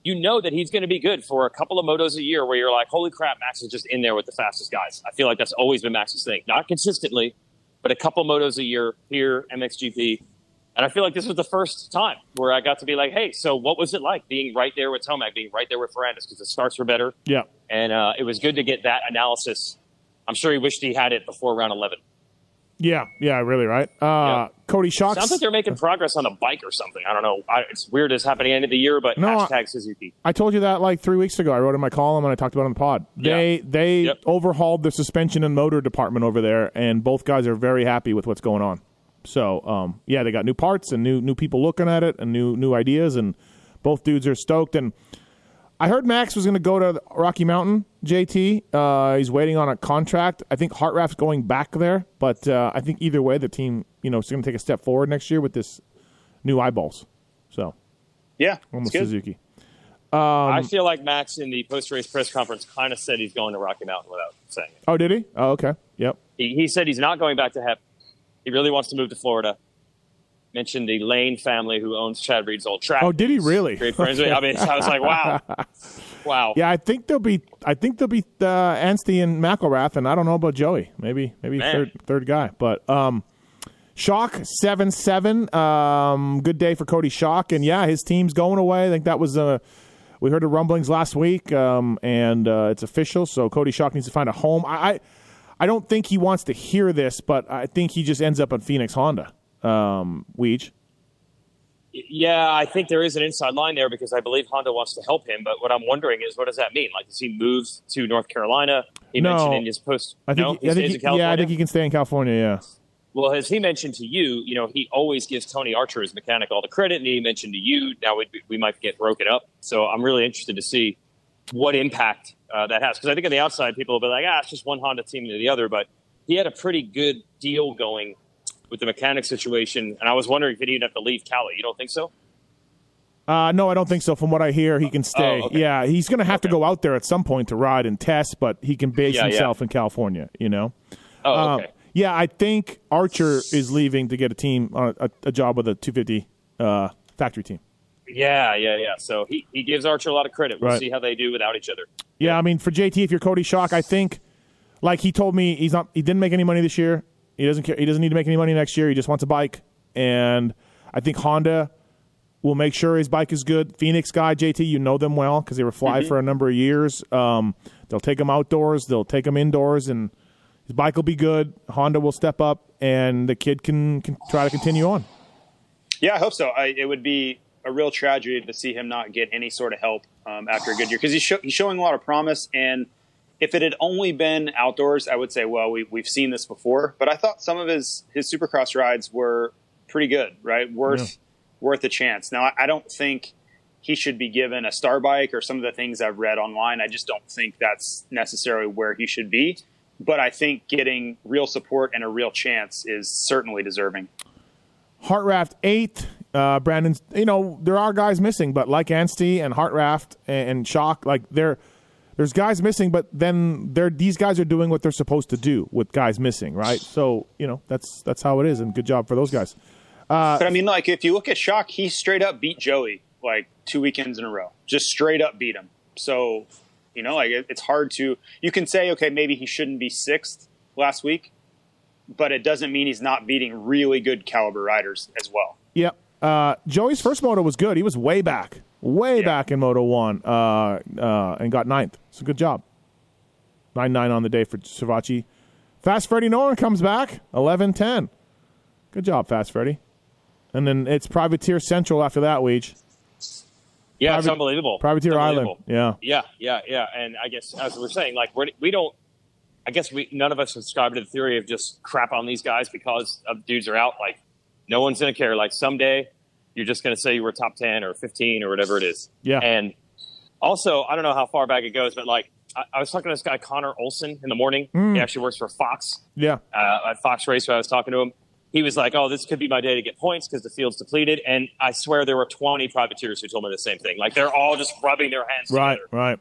you know that he's going to be good for a couple of motos a year where you're like, holy crap, Max is just in there with the fastest guys. I feel like that's always been Max's thing. Not consistently, but a couple motos a year here, MXGP. And I feel like this was the first time where I got to be like, hey, so what was it like being right there with Tomac, being right there with Ferrandis? Because the starts were better. Yeah. And uh, it was good to get that analysis. I'm sure he wished he had it before round 11. Yeah, yeah, really, right? Uh, Yeah. Cody Shocks. Sounds like they're making progress on the bike or something. I don't know. I, it's weird it's happening at the end of the year, but No, I- hashtag Suzuki. I told you that like three weeks ago. I wrote in my column and I talked about it on the pod. They Yeah. they Yep. overhauled the suspension and motor department over there, and both guys are very happy with what's going on. So um, yeah, they got new parts and new new people looking at it and new new ideas, and both dudes are stoked. And I heard Max was going to go to Rocky Mountain. JT, uh, he's waiting on a contract. I think Hartranft's going back there, but uh, I think either way, the team you know is going to take a step forward next year with this new eyeballs. So Yeah. almost good. Suzuki. Um, I feel like Max in the post race press conference kind of said he's going to Rocky Mountain without saying it. Oh, did he? Oh, okay. Yep. He, he said he's not going back to HEP. He really wants to move to Florida. Mentioned the Lane family who owns Chad Reed's old track. Oh, did he really? Great friends with. I mean, I was like, wow, wow. Yeah, I think they'll be. I think they'll be uh, Anstey and McElrath, and I don't know about Joey. Maybe, maybe Man. third third guy. But um, Schock seven seven. Um, good day for Cody Schock, and yeah, his team's going away. I think that was uh, we heard the rumblings last week, um, and uh, it's official. So Cody Schock needs to find a home. I, I I don't think he wants to hear this, but I think he just ends up at Phoenix Honda. Um, Weege. Yeah, I think there is an inside line there because I believe Honda wants to help him. But what I'm wondering is, what does that mean? Like, does he move to North Carolina? He No. mentioned in his post. I think. no, he- I think he- in California. yeah, I think he can stay in California. Yeah. Well, as he mentioned to you, you know, he always gives Tony Archer, his mechanic, all the credit, and he mentioned to you, now we, we might get broken up. So I'm really interested to see what impact uh, that has. Because I think on the outside, people will be like, ah, it's just one Honda team to the other. But he had a pretty good deal going with the mechanic situation. And I was wondering if he'd even have to leave Cali. You don't think so? Uh, no, I don't think so. From what I hear, he can stay. Oh, okay. Yeah, he's going to have to go out there at some point to ride and test, but he can base Yeah, yeah. himself in California. You know. Oh, Um, okay. yeah, I think Archer is leaving to get a team on a, a job with a 250 uh, factory team. Yeah, yeah, yeah. So he, he gives Archer a lot of credit. We'll Right. see how they do without each other. Yeah, I mean for JT, if you're Cody Schock, I think like he told me he's not he didn't make any money this year. He doesn't care. He doesn't need to make any money next year. He just wants a bike, and I think Honda will make sure his bike is good. Phoenix guy JT, you know them well because they were fly for a number of years. Um, they'll take him outdoors. They'll take him indoors, and his bike will be good. Honda will step up, and the kid can, can try to continue on. Yeah, I hope so. I, it would be a real tragedy to see him not get any sort of help um, after a good year because he's, show, he's showing a lot of promise. And if it had only been outdoors, I would say, well, we, we've seen this before. But I thought some of his his Supercross rides were pretty good, right? Worth worth a chance. Now, I, I don't think he should be given a star bike or some of the things I've read online. I just don't think that's necessarily where he should be. But I think getting real support and a real chance is certainly deserving. Hartranft eighth. Uh, Brandon's. You know there are guys missing, but like Anstey and Hartranft and, and Schock, like they're There's guys missing, but then they're these guys are doing what they're supposed to do with guys missing, right? So you know that's that's how it is, and good job for those guys. but I mean, like if you look at Schock, he straight up beat Joey like two weekends in a row, just straight up beat him. So you know, like it, it's hard to you can say okay, maybe he shouldn't be sixth last week, but it doesn't mean he's not beating really good caliber riders as well. Yep. Uh, Joey's first moto was good. He was way back, way Yeah. back in Moto One, uh, uh, and got ninth. So good job. Nine nine on the day for Savatgy. Fast Freddy Noren comes back 11-10. Good job, Fast Freddy. And then it's Privateer Central after that, Weege. Yeah, it's unbelievable. Privateer It's Island. unbelievable. Yeah. Yeah, yeah, yeah. And I guess as we're saying, like we're, we don't. I guess we none of us subscribe to the theory of just crap on these guys because of dudes are out. Like no one's gonna care. Like someday you're just gonna say you were top ten or fifteen or whatever it is. Yeah. And also, I don't know how far back it goes, but like I, I was talking to this guy Connor Olson in the morning. Mm. He actually works for Fox Yeah. uh, at Fox Race. When I was talking to him, he was like, "Oh, this could be my day to get points because the field's depleted." And I swear there were 20 privateers who told me the same thing. Like they're all just rubbing their hands Right, together. right.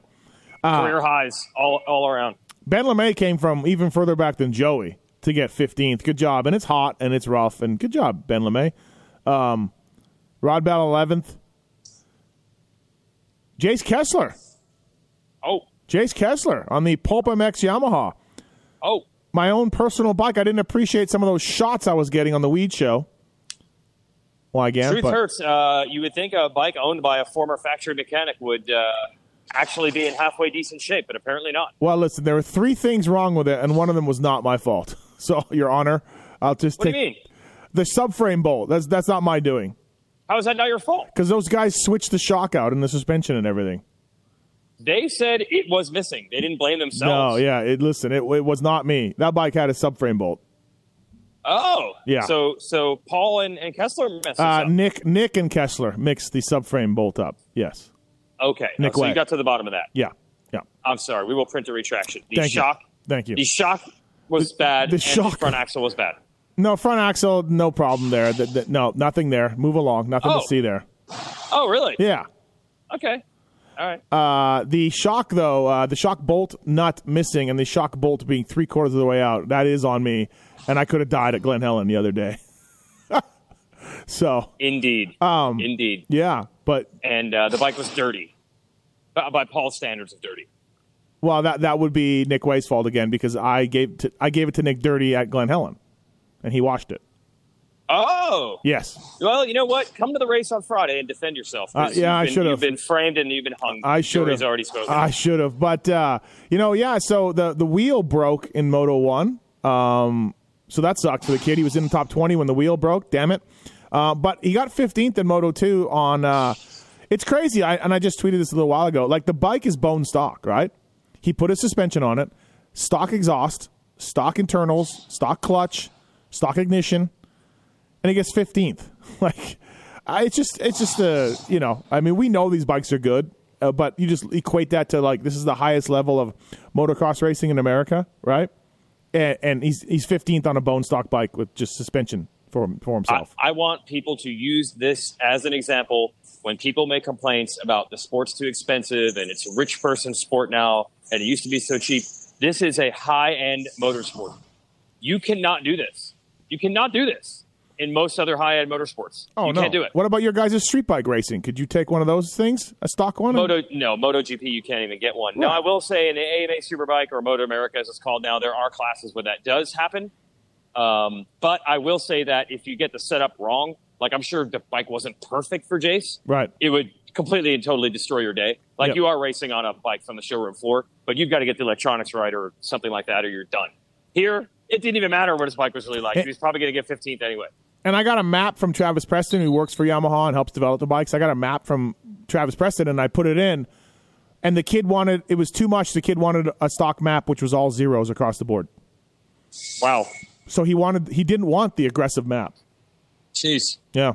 Career highs all all around. Ben LeMay came from even further back than Joey to get 15th. Good job. And it's hot and it's rough. And good job, Ben LeMay. Um, Rod Bell 11th. Jace Kessler. Oh, Jace Kessler on the Pulp MX Yamaha. oh, My own personal bike. I didn't appreciate some of those shots I was getting on the Weege Show. Well, again, truth but hurts. Uh, you would think a bike owned by a former factory mechanic would uh, actually be in halfway decent shape, but apparently not. well, listen, there were three things wrong with it, and one of them was not my fault. So, Your Honor, I'll just What take do you mean? the subframe bolt. That's that's not my doing. How is that not your fault? because those guys switched the shock out and the suspension and everything. They said it was missing. They didn't blame themselves. No, yeah, it, listen, it, it was not me. That bike had a subframe bolt. Oh, Yeah. So so Paul and, and Kessler messed Uh, up. Nick, Nick, and Kessler mixed the subframe bolt up. Yes, Okay, Nick so Way. you got to the bottom of that. yeah, yeah. I'm sorry. We will print a retraction. The Thank shock. you. Thank you. The shock was bad. the shock- front axle was bad. No front axle, no problem there. The- the- no, nothing there. Move along. Nothing Oh. to see there. Oh, really? Yeah. Okay. All right. Uh, the shock though, uh, the shock bolt nut missing, and the shock bolt being three quarters of the way out. That is on me, and I could have died at Glen Helen the other day. so Indeed. Um, Indeed. yeah, but And uh, the bike was dirty. By, by Paul's standards of dirty. Well, that that would be Nick Wey's fault again because I gave to, I gave it to Nick Dirty at Glen Helen, and he washed it. Oh. Yes, Well, you know what? Come to the race on Friday and defend yourself. Uh, yeah, I should've. You've been framed and you've been hung. I should have. already spoken. I should have, but uh, you know, yeah. So the the wheel broke in Moto One, um, so that sucked for the kid. He was in the top twenty when the wheel broke. Damn it! Uh, but he got fifteenth in Moto Two on. Uh, it's crazy, I, and I just tweeted this a little while ago. Like the bike is bone stock, right? He put a suspension on it, stock exhaust, stock internals, stock clutch, stock ignition, and he gets 15th. Like, I, it's just, it's just a, you know, I mean, we know these bikes are good, uh, but you just equate that to like this is the highest level of motocross racing in America, right? And, and he's he's 15th on a bone stock bike with just suspension for for I, himself. I want people to use this as an example when people make complaints about the sport's too expensive and it's a rich person sport now and it used to be so cheap. This is a high end motorsport. You cannot do this. You cannot do this in most other high end motorsports. oh you no! can't do it. What about your guys' street bike racing? Could you take one of those things, a stock one? Moto no MotoGP you can't even get one. Now I will say in the AMA Superbike or Moto America as it's called now, there are classes where that does happen. Um, but I will say that if you get the setup wrong, like I'm sure the bike wasn't perfect for Jace, right? it would completely and totally destroy your day. Like Yep. you are racing on a bike from the showroom floor, but you've got to get the electronics right or something like that, or you're done. Here, it didn't even matter what his bike was really like. Eh. He was probably going to get 15th anyway. And I got a map from Travis Preston, who works for Yamaha and helps develop the bikes. I got a map from Travis Preston, and I put it in. And the kid wanted it was too much. The kid wanted a stock map, which was all zeros across the board. Wow. So he wanted he didn't want the aggressive map. Jeez. Yeah,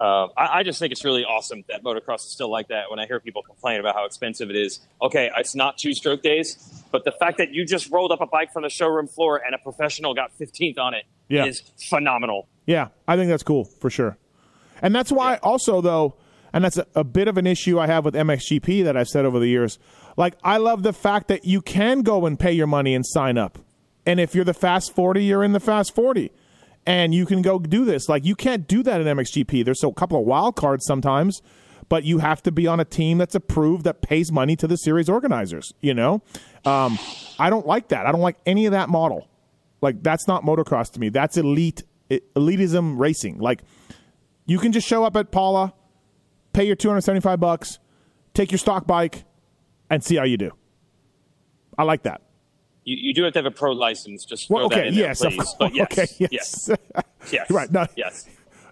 Uh, I, I just think it's really awesome that motocross is still like that. When I hear people complain about how expensive it is, okay, it's not two stroke days, but the fact that you just rolled up a bike from the showroom floor and a professional got 15th on it is Yeah. phenomenal. yeah. I think that's cool for sure. And that's why also though and that's a, a bit of an issue I have with MXGP that I've said over the years. Like, I love the fact that you can go and pay your money and sign up. And if you're the fast 40, you're in the fast 40. And you can go do this. Like, you can't do that in MXGP. There's a couple of wild cards sometimes, but you have to be on a team that's approved that pays money to the series organizers, you know? Um, I don't like that. I don't like any of that model. Like, that's not motocross to me. That's elite, elitism racing. Like, you can just show up at Pala, pay your 275 bucks, take your stock bike, and see how you do. I like that. You, you do have to have a pro license. Just throw Well, okay, that in yes, there, please. But yes, okay, yes. yes, yes, right. No, yes.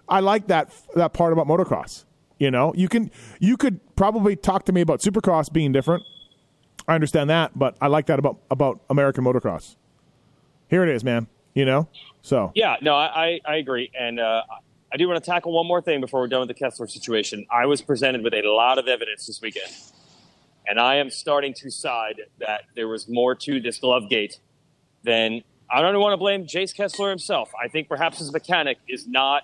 I like that that part about motocross. You know, you can you could probably talk to me about supercross being different. I understand that, but I like that about about American motocross. Here it is, man. You know, so Yeah, no, I, I, I agree. And uh, I do want to tackle one more thing before we're done with the Kessler situation. I was presented with a lot of evidence this weekend, and I am starting to side that there was more to this glove gate than I don't want to blame Jace Kessler himself. I think perhaps his mechanic is not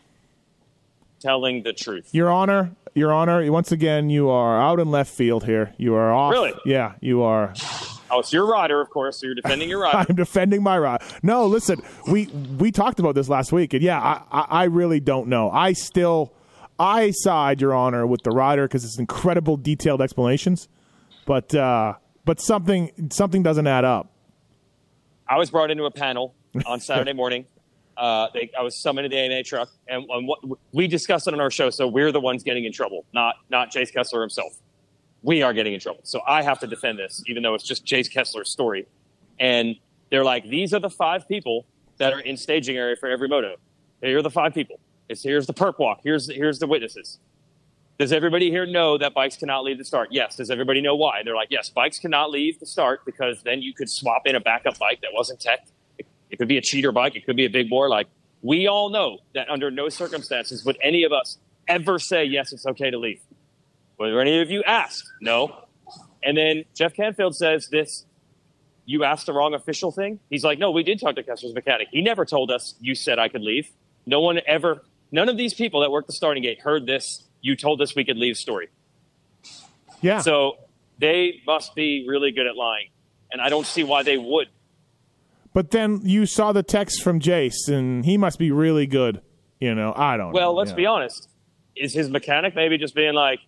telling the truth. Your Honor, Your Honor, once again, you are out in left field here. You are off. Really? Yeah, you are. Oh, it's your rider, of course, so you're defending your rider. I'm defending my rider. No, listen, we we talked about this last week, and yeah, I I, I really don't know. I still I side, Your Honor, with the rider because it's incredible detailed explanations, but uh, but something something doesn't add up. I was brought into a panel on Saturday morning. Uh, they, I was summoned to the AMA truck, and, and what, we discussed it on our show. So we're the ones getting in trouble, not not Jace Kessler himself. We are getting in trouble. So I have to defend this, even though it's just Jace Kessler's story. And they're like, these are the five people that are in staging area for every moto. Here are the five people. It's, here's the perp walk. Here's here's the witnesses. Does everybody here know that bikes cannot leave the start? Yes. Does everybody know why? They're like, yes, bikes cannot leave the start because then you could swap in a backup bike that wasn't tech. It, it could be a cheater bike. It could be a big bore. Like, we all know that under no circumstances would any of us ever say, yes, it's okay to leave. Were any of you asked? No. And then Jeff Canfield says this you asked the wrong official thing? He's like, no, we did talk to Kessler's mechanic. He never told us you said I could leave. No one ever, none of these people that worked the starting gate heard this. You told us we could leave story. Yeah. So they must be really good at lying. And I don't see why they would. but then you saw the text from Jace, and he must be really good. You know, I don't. Well, know, let's yeah. be honest. Is his mechanic maybe just being like,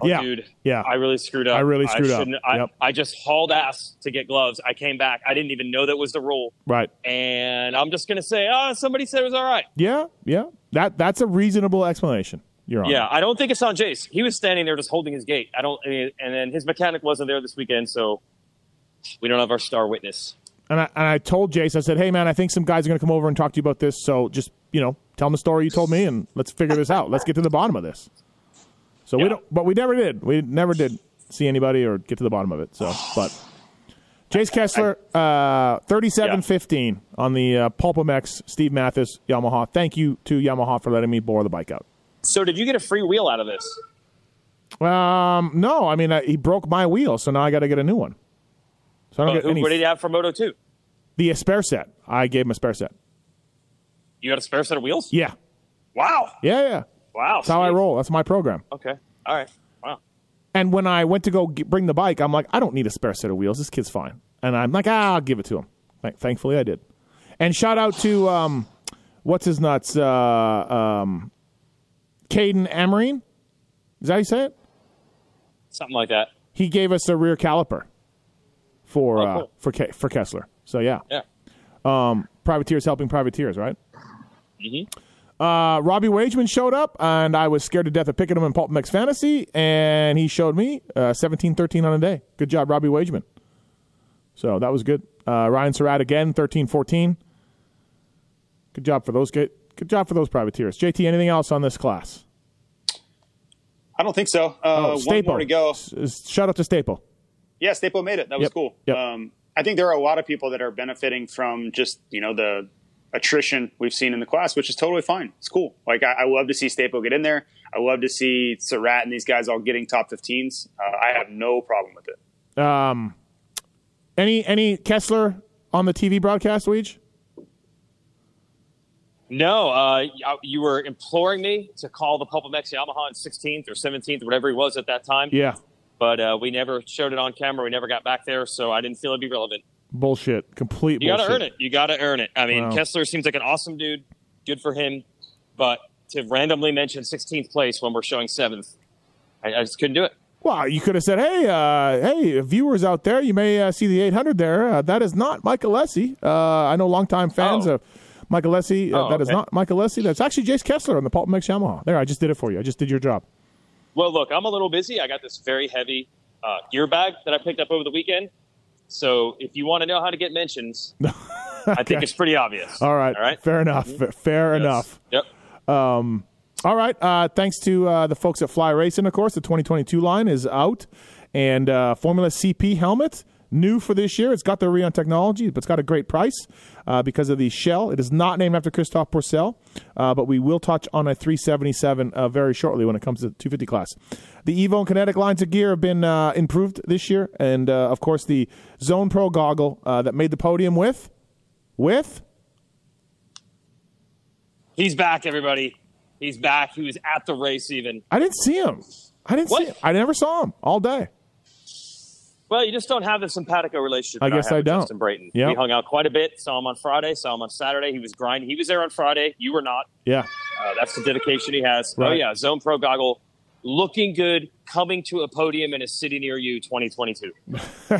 oh, Yeah. dude, Yeah. I really screwed up. I really screwed up. I, Yep. I just hauled ass to get gloves. I came back. I didn't even know that was the rule. Right. And I'm just going to say, oh, somebody said it was all right. Yeah. Yeah. That that's a reasonable explanation. Your Honor. Yeah, I don't think it's on Jace. He was standing there just holding his gate. I don't, I mean, and then his mechanic wasn't there this weekend, so we don't have our star witness. And I, and I told Jace, I said, hey, man, I think some guys are going to come over and talk to you about this. So just, you know, tell them the story you told me and let's figure this out. Let's get to the bottom of this. So we don't, but we never did. We never did see anybody or get to the bottom of it. So, but Jace Kessler, uh, 3715 on the uh, PulpMX Steve Matthes Yamaha. Thank you to Yamaha for letting me bore the bike out. So, did you get a free wheel out of this? Um, no, I mean, I, he broke my wheel, so now I got to get a new one. So I don't Uh, get who, any. what did he have for Moto 2? the spare set. I gave him a spare set. You got a spare set of wheels? Yeah. Wow. Yeah, yeah. Wow. That's how I roll. That's my program. Okay. All right. Wow. And when I went to go get, bring the bike, I'm like, I don't need a spare set of wheels. This kid's fine. And I'm like, ah, I'll give it to him. Th- Thankfully, I did. And shout out to um, what's his nuts, uh, um, Caden Amarine. Is that how you say it? Something like that. He gave us a rear caliper for Oh, uh, cool. for Ke- for Kessler. So yeah, Yeah. Um, privateers helping privateers, right? Mm-hmm. Uh, Robbie Wageman showed up, and I was scared to death of picking him in Pulp MX Fantasy, and he showed me uh, 17-13 on a day. Good job, Robbie Wageman. So that was good. Uh, Ryan Surratt again, 13-14. Good job for those good. Job for those privateers. JT, anything else on this class? I don't think so. Uh, one Staple. more to go. Shout out to Staple. Yeah, Staple made it. That was Yep. cool. Yep. Um, I think there are a lot of people that are benefiting from just you know the attrition we've seen in the class, which is totally fine. It's cool. Like I, I love to see Staple get in there. I love to see Surratt and these guys all getting top 15s. Uh, I have no problem with it. Um, any any Kessler on the TV broadcast, Weege? No, uh, you were imploring me to call the PulpMX Yamaha on 16th or 17th, whatever he was at that time. Yeah. But uh, we never showed it on camera. We never got back there, so I didn't feel it'd be relevant. Bullshit. Complete You bullshit. got to earn it. You got to earn it. I mean, Wow. Kessler seems like an awesome dude. Good for him. But to randomly mention 16th place when we're showing 7th, I, I just couldn't do it. Well, you could have said, "Hey, uh, hey, viewers out there, you may uh, see the 800 there. Uh, that is not Mike Alessi. Uh, I know longtime fans Oh. of Mike Alessi. Uh, Oh, that is okay. not Mike Alessi. That's actually Jace Kessler on the Pulp MX Yamaha. There, I just did it for you. I just did your job. Well, look, I'm a little busy. I got this very heavy uh, gear bag that I picked up over the weekend. So if you want to know how to get mentions, I think it's pretty obvious. All right, All right. fair enough. F- Fair Yes. enough. Yep. All right. Uh, thanks to uh, the folks at Fly Racing, of course. The 2022 line is out. And uh, Formula CP helmet, new for this year. It's got the Rheon technology, but it's got a great price uh, because of the shell. It is not named after Christophe Pourcel, uh, but we will touch on a 377 uh, very shortly when it comes to the 250 class. The Evo and Kinetic lines of gear have been uh, improved this year. And, uh, of course, the Zone Pro goggle uh, that made the podium with, with He's back, everybody. He's back. He was at the race even. I didn't see him. I didn't see him. I never saw him all day. Well, you just don't have the simpatico relationship. I guess have I don't. Justin Brayton. We hung out quite a bit. Saw him on Friday. Saw him on Saturday. He was grinding. He was there on Friday. You were not. Yeah. Uh, that's the dedication he has. Oh yeah, Zone Pro goggle, looking good, coming to a podium in a city near you, 2022.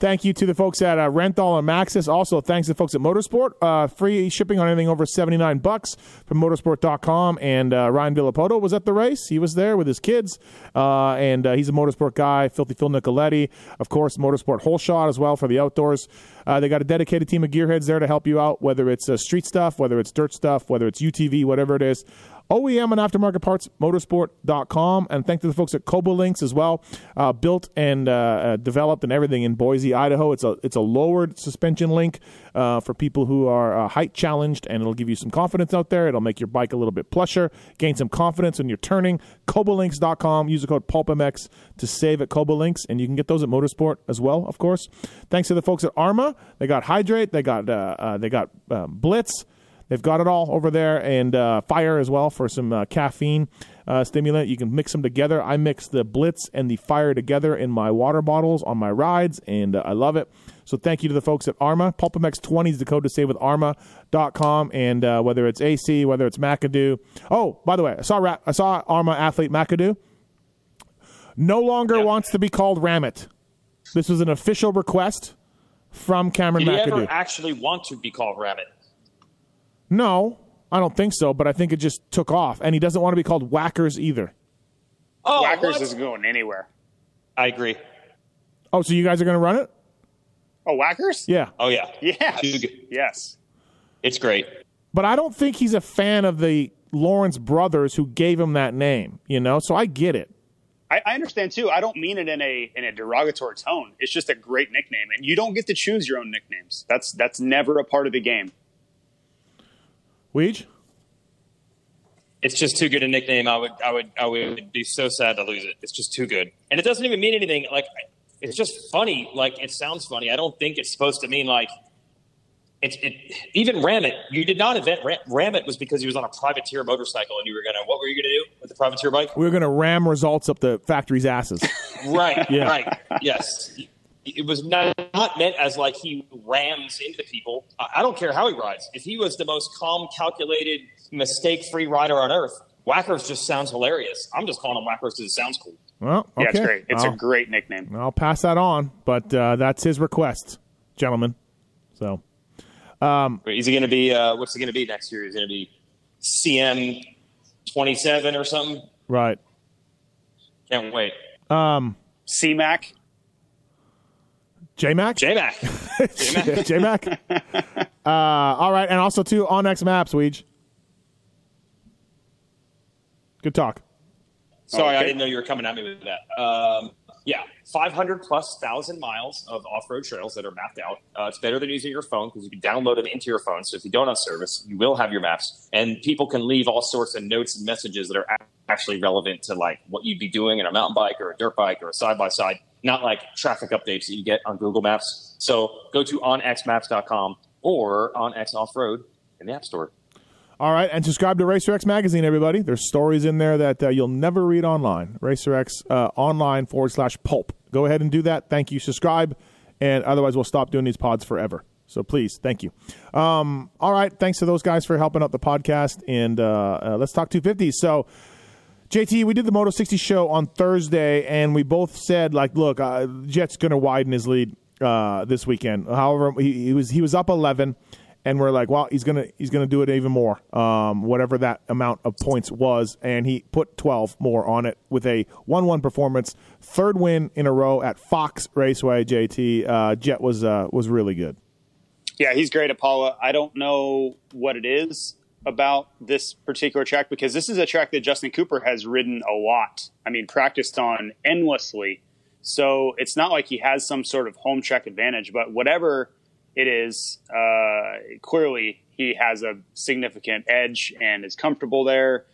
Thank you to the folks at uh, Renthal and Maxxis. Also, thanks to the folks at MotoSport. Uh, free shipping on anything over 79 bucks from motosport.com. And uh, Ryan Villopoto was at the race. He was there with his kids. Uh, and uh, he's a MotoSport guy. Filthy Phil Nicoletti. Of course, MotoSport Whole Shot as well for the outdoors. Uh, they got a dedicated team of gearheads there to help you out, whether it's uh, street stuff, whether it's dirt stuff, whether it's UTV, whatever it is. OEM and aftermarket parts, motosport.com. And thank to the folks at Kobo Links as well, uh, built and uh, uh, developed and everything in Boise, Idaho. It's a it's a lowered suspension link uh, for people who are uh, height challenged, and it'll give you some confidence out there. It'll make your bike a little bit plusher, gain some confidence when you're turning. KoboLinks.com. Use the code PulpMX to save at Kobo Links, and you can get those at MotoSport as well, of course. Thanks to the folks at Arma. They got Hydrate. They got uh, they got Blitz. They've got it all over there, and uh, fire as well for some uh, caffeine uh, stimulant. You can mix them together. I mix the Blitz and the fire together in my water bottles on my rides, and uh, I love it. So thank you to the folks at Arma. PulpMX20 is the code to save with Arma.com, and uh, whether it's AC, whether it's McAdoo. Oh, by the way, I saw Ra- I saw Arma athlete McAdoo. No longer wants to be called Ramit. This was an official request from Cameron Did he McAdoo. ever actually want to be called Rabbit? No, I don't think so, but I think it just took off. And he doesn't want to be called Whackers either. Oh, Whackers what? isn't going anywhere. I agree. Oh, so you guys are going to run it? Oh, Whackers? Yeah. Oh yeah, Yes. Yes. it's great. But I don't think he's a fan of the Lawrence brothers who gave him that name, you know? So I get it. I, I understand too. I don't mean it in a in a derogatory tone. It's just a great nickname, and you don't get to choose your own nicknames. That's that's never a part of the game. Weege? It's just too good a nickname. I would, I would, I would be so sad to lose it. It's just too good, and it doesn't even mean anything. Like, it's just funny. Like, it sounds funny. I don't think it's supposed to mean like. It's it, even Ramit. You did not invent Ram, Ramit was because he was on a privateer motorcycle, and you were gonna. What were you gonna do with the privateer bike? We were going to ram results up the factory's asses. Right. Yeah. Right. Yes. It was not, not meant as like he rams into people. I, I don't care how he rides. If he was the most calm, calculated, mistake-free rider on earth, Whackers just sounds hilarious. I'm just calling him Whackers because it sounds cool. well, okay. Yeah, it's great. It's I'll, a great nickname. I'll pass that on, but uh, that's his request, gentlemen. So, Is he going to be? Uh, what's he going to be next year? Is he going to be CM 27 or something? right. Can't wait. C-Mac. J Mac? J Mac. J Mac? uh, all right. And also, too, onX Maps, Weege. Good talk. Sorry, I didn't know you were coming at me with that. Um, yeah, 500 plus thousand miles of off-road trails that are mapped out. Uh, it's better than using your phone because you can download them into your phone. So if you don't have service, you will have your maps, and people can leave all sorts of notes and messages that are actually relevant to like what you'd be doing in a mountain bike or a dirt bike or a side by side, not like traffic updates that you get on Google Maps. So go to onxmaps.com or on X Off Road in the App Store. All right, and subscribe to RacerX magazine, everybody. There's stories in there that uh, you'll never read online. RacerX uh, online forward slash pulp. Go ahead and do that. Thank you. Subscribe, and otherwise we'll stop doing these pods forever. So please, thank you. Um, all right, thanks to those guys for helping out the podcast, and uh, uh, let's talk 250. So. JT, we did the Moto 60 show on Thursday, and we both said, like, look, uh, Jett's going to widen his lead uh, this weekend. However, he, he was he was up 11 and we're like, well, he's gonna he's gonna do it even more, um, whatever that amount of points was, and he put 12 more on it with a one-one performance, third win in a row at Fox Raceway. JT uh, Jett was uh, was really good. Yeah, he's great Apollo. I don't know what it is about this particular track because this is a track that Justin Cooper has ridden a lot. I mean, practiced on endlessly. So it's not like he has some sort of home track advantage, but whatever it is uh, clearly he has a significant edge and is comfortable there.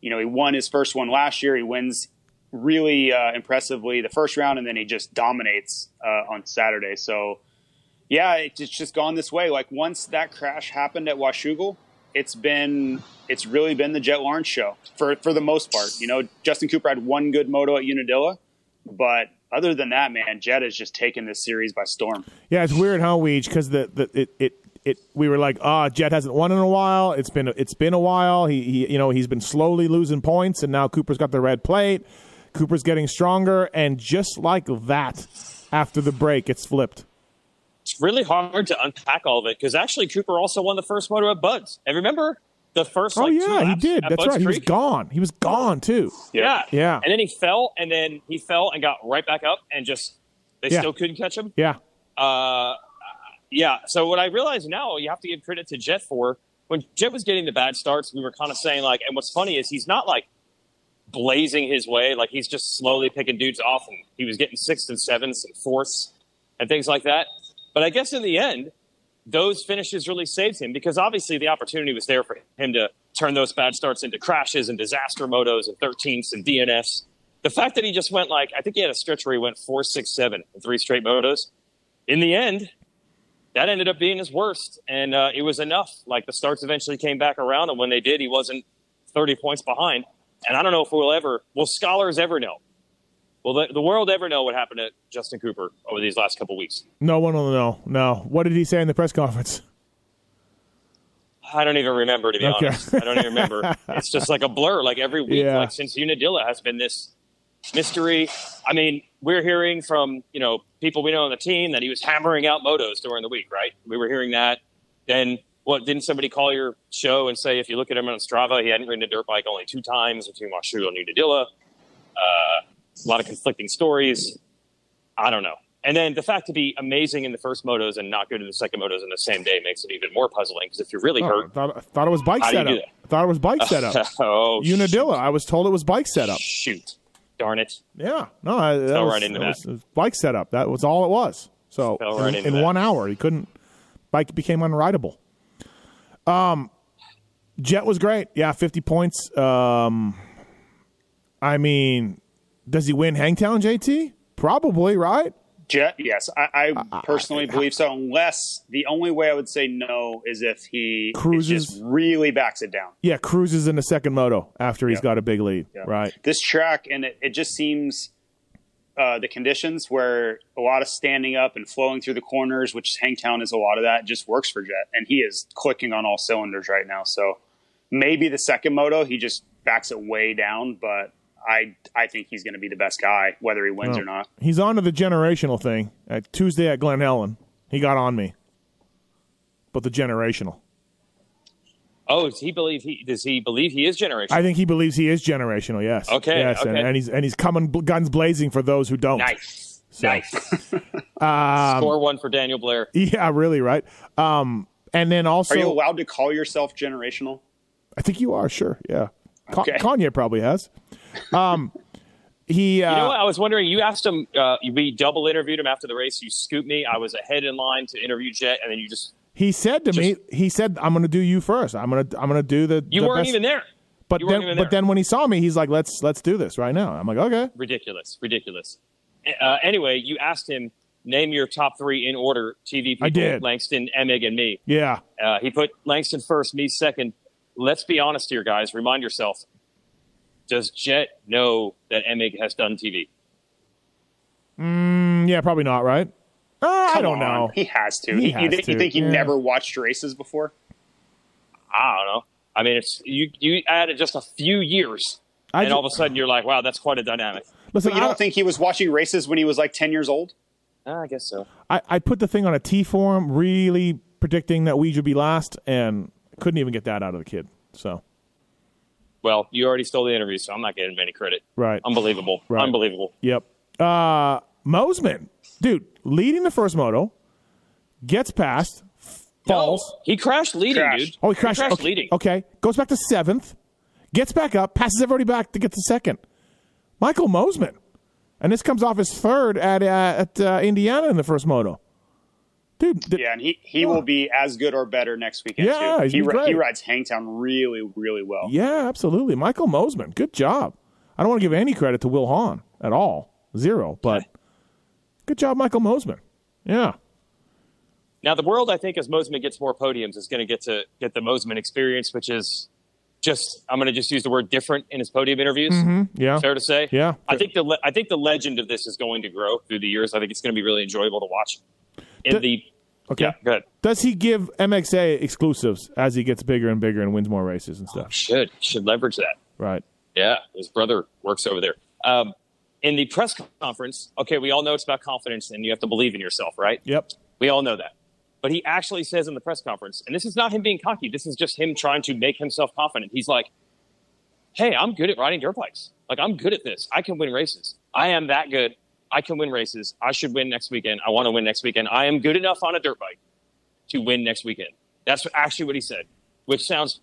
You know, he won his first one last year. He wins really uh, impressively the first round, and then he just dominates uh, on Saturday. So, yeah, it's just gone this way. Like once that crash happened at Washougal, it's been it's really been the Jett Lawrence show for for the most part. You know, Justin Cooper had one good moto at Unadilla, but other than that, man, Jett has just taken this series by storm. Yeah, it's weird, huh, Weege? Because the, the it, it it we were like, ah, oh, Jett hasn't won in a while. It's been it's been a while. He, he you know he's been slowly losing points, and now Cooper's got the red plate. Cooper's getting stronger, and just like that, after the break, it's flipped. It's really hard to unpack all of it because actually Cooper also won the first moto at Budds. And remember, the first. Oh like, yeah, he did. That's Budds right. He was gone. He was gone too. Yeah. Yeah. And then he fell, and then he fell and got right back up, and just they Yeah. still couldn't catch him. Yeah. Uh, yeah. So what I realize now, you have to give credit to Jett for when Jett was getting the bad starts. We were kind of saying like, and what's funny is he's not like blazing his way. Like he's just slowly picking dudes off, and he was getting sixths and sevenths and fourths and things like that. But I guess in the end, those finishes really saved him because obviously the opportunity was there for him to turn those bad starts into crashes and disaster motos and 13ths and DNFs. The fact that he just went like, I think he had a stretch where he went four, six, seven in three straight motos. In the end, that ended up being his worst. And uh, it was enough. Like the starts eventually came back around. And when they did, he wasn't 30 points behind. And I don't know if we'll ever, will scholars ever know? Will the, the world ever know what happened to Justin Cooper over these last couple weeks? No one will know. No. What did he say in the press conference? I don't even remember to be Okay. honest. I don't even remember. it's just like a blur. Like every week, Yeah. like since Unadilla has been this mystery. I mean, we're hearing from you know people we know on the team that he was hammering out motos during the week, right? We were hearing that. Then what? Didn't somebody call your show and say if you look at him on Strava, he hadn't ridden a dirt bike only two times between Washu and Unadilla? Uh, a lot of conflicting stories. I don't know. And then the fact to be amazing in the first motos and not good in the second motos in the same day makes it even more puzzling because if you're really Oh, I hurt, thought, I thought it was bike How do you setup. I thought it was bike setup. oh, Unadilla. I was told it was bike setup. Shoot. Darn it. Yeah, no, I, that Fell was, right into that was- was bike setup. That was all it was. So Fell right in, in one hour, he couldn't. Bike became unrideable. Um, Jett was great. Yeah, fifty points. Um, I mean, does he win Hangtown, JT? Probably, right? Jett, yes, I, I personally believe so. Unless the only way I would say no is if he Cruises. just really backs it down. Yeah, cruises in the second moto after he's Yeah. got a big lead. Yeah. Right. This track, and it, it just seems uh, the conditions where a lot of standing up and flowing through the corners, which Hangtown is a lot of that, just works for Jett, and he is clicking on all cylinders right now. So maybe the second moto he just backs it way down, but I I think he's going to be the best guy whether he wins Oh. or not. He's on to the generational thing. At Tuesday at Glen Helen, he got on me. But the generational. Oh, does he believe he does he believe he is generational? I think he believes he is generational. Yes. Okay, Yes, and, okay. and he's and he's coming guns blazing for those who don't. nice. So- nice. Um, Score one for Daniel Blair. Yeah, really, right. Um, and then also, Are you allowed to call yourself generational? I think you are sure. Yeah, Ka- Okay. Kanye probably has. Um, he. Uh, You know what? I was wondering. You asked him. Uh, we double interviewed him after the race. You scooped me. I was ahead in line to interview Jett, and then you just he said to me, he said, "I'm going to do you first. I'm going to I'm going to do the." you the weren't best- even there. But you then, but then when he saw me, he's like, "Let's let's do this right now." I'm like, "Okay." ridiculous, ridiculous. Uh, anyway, you asked him name your top three in order. TV people, I did. Langston, Emig, and me. Yeah. Uh, he put Langston first, me second. let's be honest here, guys. Remind yourself: Does Jett know that Emig has done TV? Mm, yeah, probably not. Right? Uh, I don't on. know. He has to. He He- has you, think, you think he yeah. never watched races before? I don't know. I mean, it's you. You added just a few years, I and ju- all of a sudden you're like, wow, that's quite a dynamic. Listen, But you I, don't think he was watching races when he was like 10 years old? Uh, I guess so. I, I put the thing on a T form, really predicting that Weege would be last, and couldn't even get that out of the kid. So Well, you already stole the interview, so I'm not getting any credit. right, Unbelievable. Right. Unbelievable. Yep. Uh, Mosiman, dude, leading the first moto, gets past, falls. No, he crashed leading, Crashed. dude. Oh, he crashed. okay. leading. Okay, goes back to seventh, gets back up, passes everybody back to get to second. Michael Mosiman, and this comes off his third at uh, at uh, Indiana in the first moto. Dude, th- Yeah, and he, he will be as good or better next weekend, Yeah, too. He, been ri- great. he rides Hangtown really, really well. yeah, absolutely, Michael Mosiman, good job. I don't want to give any credit to Will Hahn at all, zero, but good job, Michael Mosiman. Yeah, Now, the world, I think, as Mosiman gets more podiums, is going to get to get the Mosiman experience, which is just I'm going to just use the word different in his podium interviews. yeah, Fair to say. Yeah. I think the le- I think the legend of this is going to grow through the years. I think it's going to be really enjoyable to watch. In The- the okay. yeah, good. Does he give MXA exclusives as he gets bigger and bigger and wins more races and stuff? Should should leverage that. Right. Yeah, his brother works over there. Um, in the press conference, okay, we all know it's about confidence and you have to believe in yourself, right? Yep. We all know that. But he actually says in the press conference, and this is not him being cocky, this is just him trying to make himself confident. He's like, hey, I'm good at riding dirt bikes. Like, I'm good at this. I can win races. I am that good. I can win races. I should win next weekend. I want to win next weekend. I am good enough on a dirt bike to win next weekend. That's actually what he said, which sounds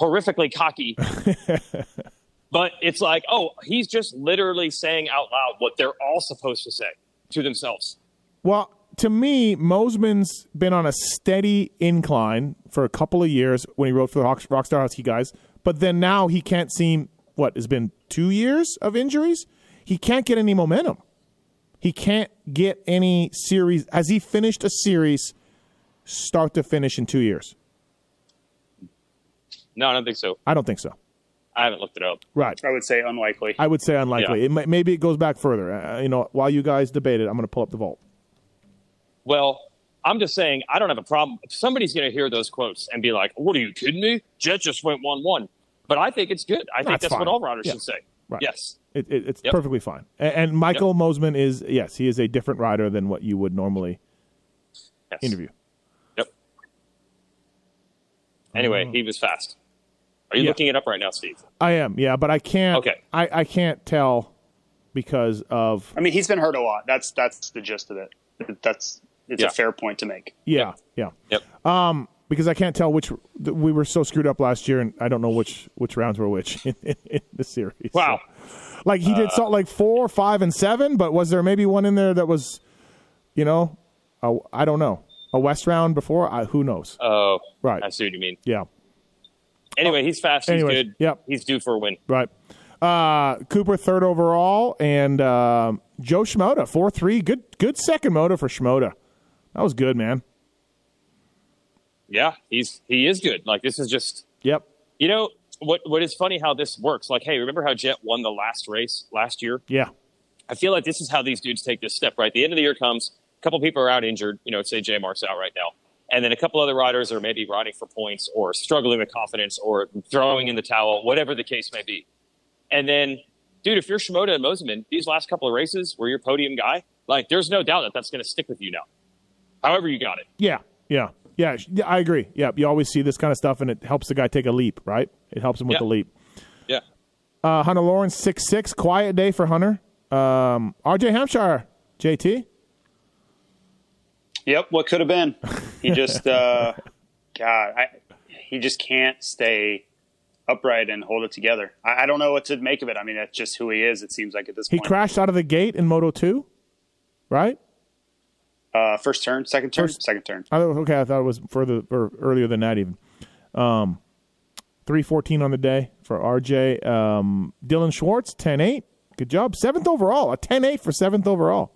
horrifically cocky. but it's like, oh, he's just literally saying out loud what they're all supposed to say to themselves. Well, to me, Mosiman's been on a steady incline for a couple of years when he wrote for the Hawks- Rockstar Husky guys, but then now he can't seem what has been two years of injuries. He can't get any momentum. He can't get any series. Has he finished a series start to finish in two years? No, I don't think so. I don't think so. I haven't looked it up. Right. I would say unlikely. I would say unlikely. Yeah. It may, maybe it goes back further. Uh, you know, while you guys debate it, I'm going to pull up the vault. Well, I'm just saying, I don't have a problem. Somebody's going to hear those quotes and be like, what are you kidding me? Jett just went 1 1. But I think it's good. I think That's that's, fine. what all riders Yeah. should say. Right. Yes. It, it, it's Yep. perfectly fine. And, and Michael Mosiman is yes, he is a different rider than what you would normally yes. interview. Yep. Anyway, oh. he was fast. Are you Oh. Yeah. looking it up right now, Steve? I am, yeah, but I can't. Okay. I, I can't tell because of I mean, he's been hurt a lot. That's that's the gist of it. That's it's Yeah. a fair point to make. yeah, yeah. Yep. Because I can't tell which we were so screwed up last year, and I don't know which which rounds were which in, in, in the series. Wow. So, like he did Salt like four, five, and seven, but was there maybe one in there that was, you know, a, I don't know, a West round before? I, who knows? Oh, Right. I see what you mean. yeah. Anyway, he's fast. He's Anyways, good. yep. He's due for a win. Right. Uh, Cooper third overall, and um Jo Shimoda four three. Good good second moto for Shimoda. That was good, man. Yeah, he's he is good. Like this is just Yep. you know what what is funny how this works. Like, hey, remember how Jett won the last race last year? Yeah. I feel like this is how these dudes take this step, right? The end of the year comes, a couple people are out injured, you know, say J-Mart's out right now. And then a couple other riders are maybe riding for points or struggling with confidence or throwing in the towel, whatever the case may be. And then, dude, if you're Shimoda and Mosiman, these last couple of races where you're podium guy, like there's no doubt that that's going to stick with you now. However you got it. Yeah. Yeah. Yeah. yeah, I agree. Yeah. You always see this kind of stuff, and it helps the guy take a leap, right? It helps him with Yeah. the leap. Yeah. Uh, Hunter Lawrence six six. Quiet day for Hunter. Um, R.J. Hampshire. JT. Yep, what could have been. He just, uh, God, I, he just can't stay upright and hold it together. I, I don't know what to make of it. I mean, that's just who he is. It seems like at this point. He point. crashed out of the gate in Moto two, right? Uh, first turn, second turn, First- second turn. I thought, okay, I thought it was further or earlier than that even. Um, three fourteen on the day for RJ. Um, Dylan Schwartz 10-8. Good job. Seventh overall. A 10-8 for seventh overall.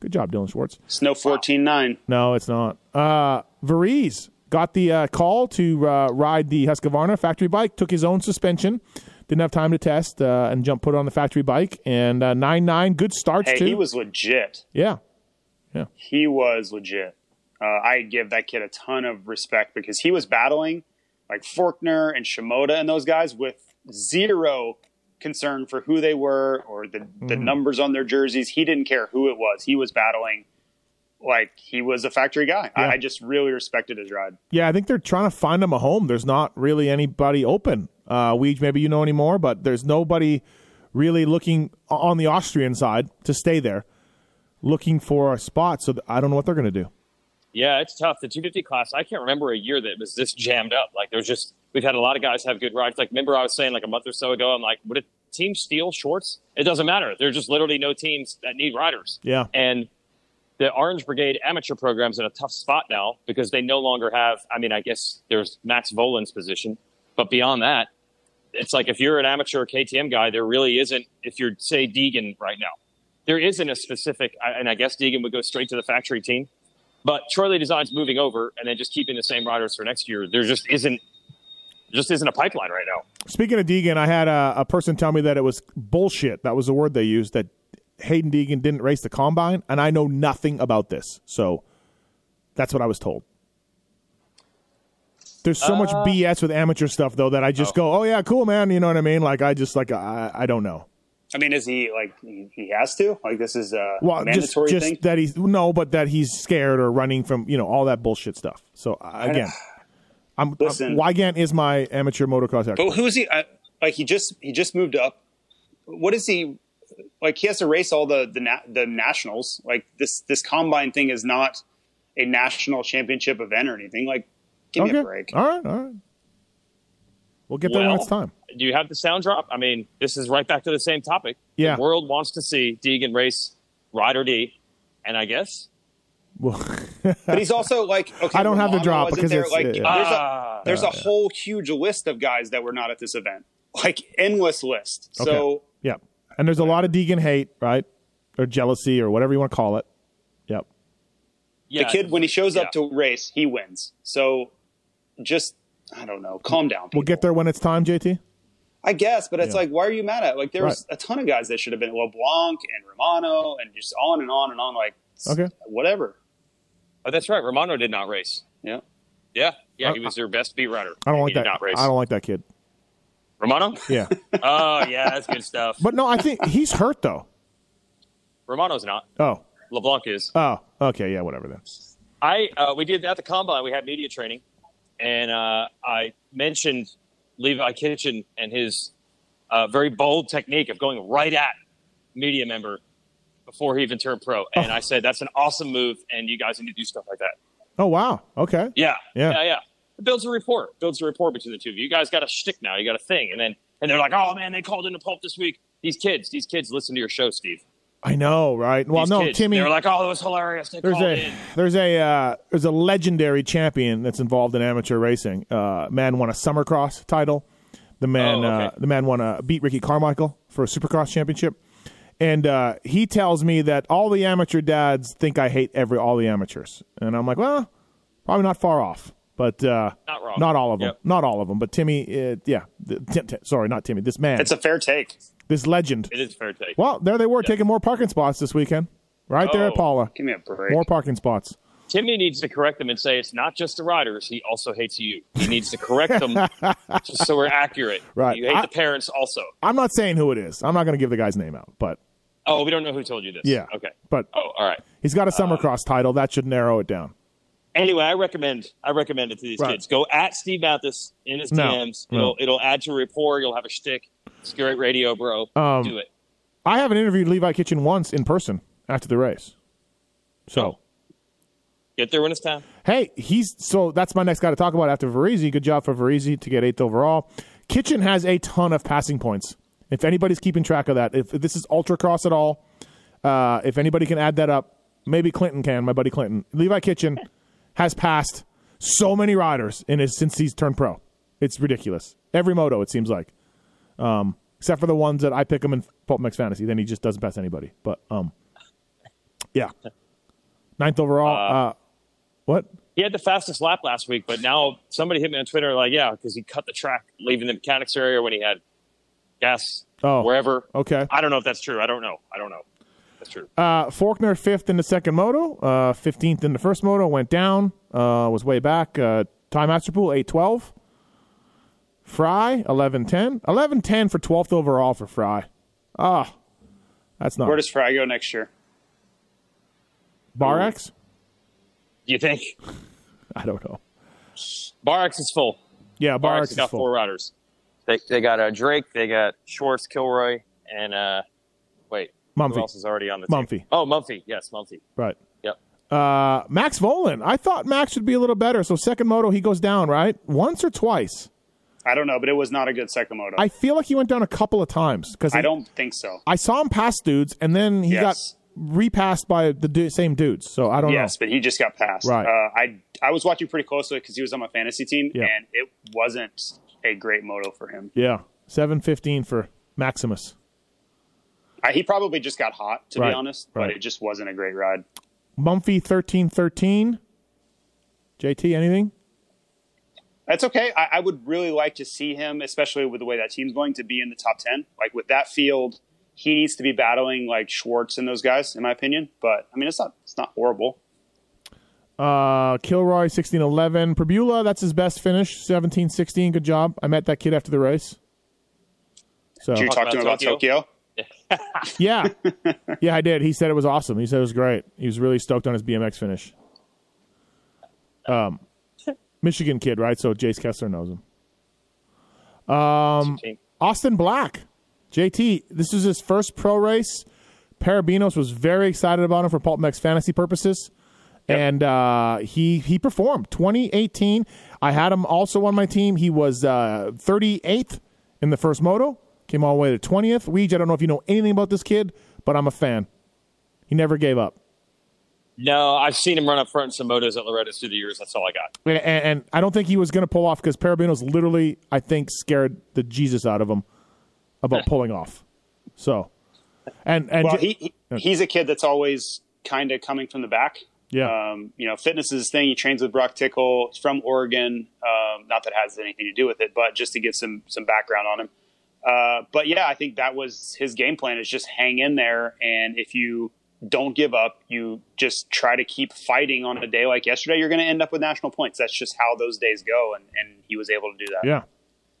Good job, Dylan Schwartz. Snow 14 9. No, it's not. Uh, Varize got the uh, call to uh, ride the Husqvarna factory bike. Took his own suspension. Didn't have time to test uh, and jump put on the factory bike. And uh, nine nine, good starts Hey, too. he was legit. yeah, He was legit. Uh, I give that kid a ton of respect because he was battling like Forkner and Shimoda and those guys with zero concern for who they were or the, the Mm-hmm. numbers on their jerseys. He didn't care who it was. He was battling like he was a factory guy. Yeah. I, I just really respected his ride. yeah. I think they're trying to find him a home. There's not really anybody open. Uh, Weege, maybe you know anymore, but there's nobody really looking on the Austrian side to stay there, looking for a spot. So I don't know what they're going to do. Yeah, it's tough. The 250 class, I can't remember a year that was this jammed up. Like, there's just, we've had a lot of guys have good rides. Like, remember I was saying like a month or so ago, I'm like, would a team steal shorts? It doesn't matter. There's just literally no teams that need riders. Yeah. And the Orange Brigade amateur program's in a tough spot now because they no longer have, I mean, I guess there's Max Vohland's position, but beyond that, it's like if you're an amateur KTM guy, there really isn't, if you're, say, Deegan right now, there isn't a specific, and I guess Deegan would go straight to the factory team. But Troy Lee Design's moving over and then just keeping the same riders for next year. There just isn't just isn't a pipeline right now. Speaking of Deegan, I had a, a person tell me that it was bullshit. That was the word they used. That Haiden Deegan didn't race the combine, and I know nothing about this. So that's what I was told. There's so much Uh, BS with amateur stuff though that I just go, oh yeah, cool man. You know what I mean? Like I just like I, I don't know. I mean, is he like he, he has to? Like this is a Well, just mandatory just thing? that he's no, but that he's scared or running from you know all that bullshit stuff. So uh, again, I'm, I'm Weigandt is my amateur motocross expert. But who is he? I, like he just he just moved up. What is he? Like he has to race all the the na- the nationals. Like this this combine thing is not a national championship event or anything. Like give me a break. all right, all right. We'll get there when it's time. Do you have the sound drop? I mean, this is right back to the same topic. Yeah. The world wants to see Deegan race Ryder D, and I guess Well, But he's also like okay. I don't have the drop because there. it's- like yeah. there's Ah. a there's a whole huge list of guys that were not at this event. Like endless list. So yeah, and there's a lot of Deegan hate, right, or jealousy, or whatever you want to call it. Yep. yeah, the kid when he shows up to race, he wins. So just I don't know. Calm down. We'll get there when it's time, JT. I guess, but it's Yeah. like, why are you mad at? Like, there was a ton of guys that should have been LeBlanc and Romano and just on and on and on. Like, Okay. whatever. Oh, that's right. Romano did not race. Yeah. Yeah, yeah, he was their best beat rider. I don't He like did that. Not race. I don't like that kid. Romano. Yeah, oh yeah, that's good stuff. but no, I think he's hurt though. Romano's not. Oh, LeBlanc is. oh, okay, yeah, whatever then. I uh, we did at the combine. We had media training, and uh, I mentioned Levi Kitchen and his uh, very bold technique of going right at media member before he even turned pro. And I said that's an awesome move, and you guys need to do stuff like that. Oh wow, okay. Yeah, Yeah. yeah, yeah. It builds a rapport. Builds a rapport between the two of you. You guys got a shtick now. You got a thing, and then and they're like, oh man, they called in into pulp this week. These kids, these kids listen to your show, Steve. I know, right? Well, These no, kids, Timmy. They were like, oh, that was hilarious. They There's a in. there's a uh, there's a legendary champion that's involved in amateur racing. Uh, man won a Summercross title. The man Oh, okay. uh, the man won a beat Ricky Carmichael for a Supercross championship. And uh, he tells me that all the amateur dads think I hate every all the amateurs, and I'm like, well, probably not far off, but uh, Not wrong. Not all of them, Yep. not all of them, but Timmy, uh, yeah, the, Tim, Tim- sorry, not Timmy. This man, It's a fair take. This legend. It is fair take. Well, there they were taking more parking spots this weekend, right there at Oh. Pala. Give me a break. More parking spots. Timmy needs to correct them and say it's not just the riders. He also hates you. He needs to correct them just so we're accurate. Right. You hate I- the parents also. I'm not saying who it is. I'm not going to give the guy's name out, but Oh, we don't know who told you this. yeah. Okay. But Oh, all right. he's got a summer uh, Summercross title. That should narrow it down. Anyway, I recommend I recommend it to these Right. kids. Go at Steve Matthes in his No. DMs. No. It'll it'll add to rapport. You'll have a shtick. Great radio, bro. Um, Do it. I haven't interviewed Levi Kitchen once in person after the race. So, Oh. Get there when it's time. hey, he's so that's my next guy to talk about after Varizi. Good job for Varizi to get eighth overall. Kitchen has a ton of passing points. If anybody's keeping track of that, if, if this is ultracross at all, uh, if anybody can add that up, maybe Clinton can. My buddy Clinton, Levi Kitchen has passed so many riders in his since he's turned pro. It's ridiculous. Every moto, it seems like, um, except for the ones that I pick him in Pulp MX Fantasy. Then he just doesn't pass anybody. But um, yeah, ninth overall. Uh, what? he had the fastest lap last week, but now somebody hit me on Twitter like, yeah, because he cut the track leaving the mechanics area when he had gas Oh. wherever. Okay. I don't know if that's true. I don't know. I don't know. That's true. Uh, Forkner fifth in the second moto, uh, fifteenth in the first moto, went down, uh, was way back. Uh, Ty Masterpool eight twelve. Fry eleven ten, eleven ten for twelfth overall for Fry. Ah, that's not Where does Fry go next year? Bar X. Do you think I don't know. Bar X is full? Yeah, Bar Bar X X is got full. four riders. They they got uh, Drake, they got Schwartz, Kilroy, and uh, wait, Mumphy. who else is already on the Mumphy. team? Oh, Mumphy. Yes, Mumphy. Right. Yep. Uh, Max Vohland. I thought Max would be a little better. So second moto he goes down right once or twice. I don't know, but it was not a good second moto. I feel like he went down a couple of times because I don't think so. I saw him pass dudes, and then he Yes. got repassed by the du- same dudes. So I don't know. Yes, but he just got passed. Right. Uh, I I was watching pretty closely because he was on my fantasy team, Yeah. and it wasn't a great moto for him. Yeah, seven fifteen for Maximus. I, he probably just got hot, to Right, be honest, right. but it just wasn't a great ride. Mumphy thirteen thirteen. JT, anything? That's okay. I, I would really like to see him, especially with the way that team's going, to be in the top ten. Like with that field, he needs to be battling like Schwartz and those guys, in my opinion. But I mean, it's not it's not horrible. Uh, Kilroy sixteen eleven. Perbula, that's his best finish. Seventeen sixteen. Good job. I met that kid after the race. So Did you talk to him about about Tokyo? yeah, yeah, I did. He said it was awesome. He said it was great. He was really stoked on his BMX finish. Um, Michigan kid, right? So Jace Kessler knows him. Um, Austin Black, JT. This is his first pro race. Parabinos was very excited about him for Pulp MX fantasy purposes, and uh, he he performed. 2018, I had him also on my team. He was uh, 38th in the first moto. Came all the way to 20th. Weege, I don't know if you know anything about this kid, but I'm a fan. He never gave up. No, I've seen him run up front in some motos at Loretta's through the years. That's all I got. And, and I don't think he was going to pull off because Parabinos literally, I think, scared the Jesus out of him about pulling off. So, and and Well, J- he, he he's a kid that's always kind of coming from the back. yeah, Um, you know, fitness is his thing. He trains with Broc Tickle. He's from Oregon. Um, not that it has anything to do with it, but just to get some some background on him. Uh, but yeah, I think that was his game plan: is just hang in there, and if you don't give up, you just try to keep fighting on a day like yesterday. You're going to end up with national points. That's just how those days go, and, and he was able to do that. yeah,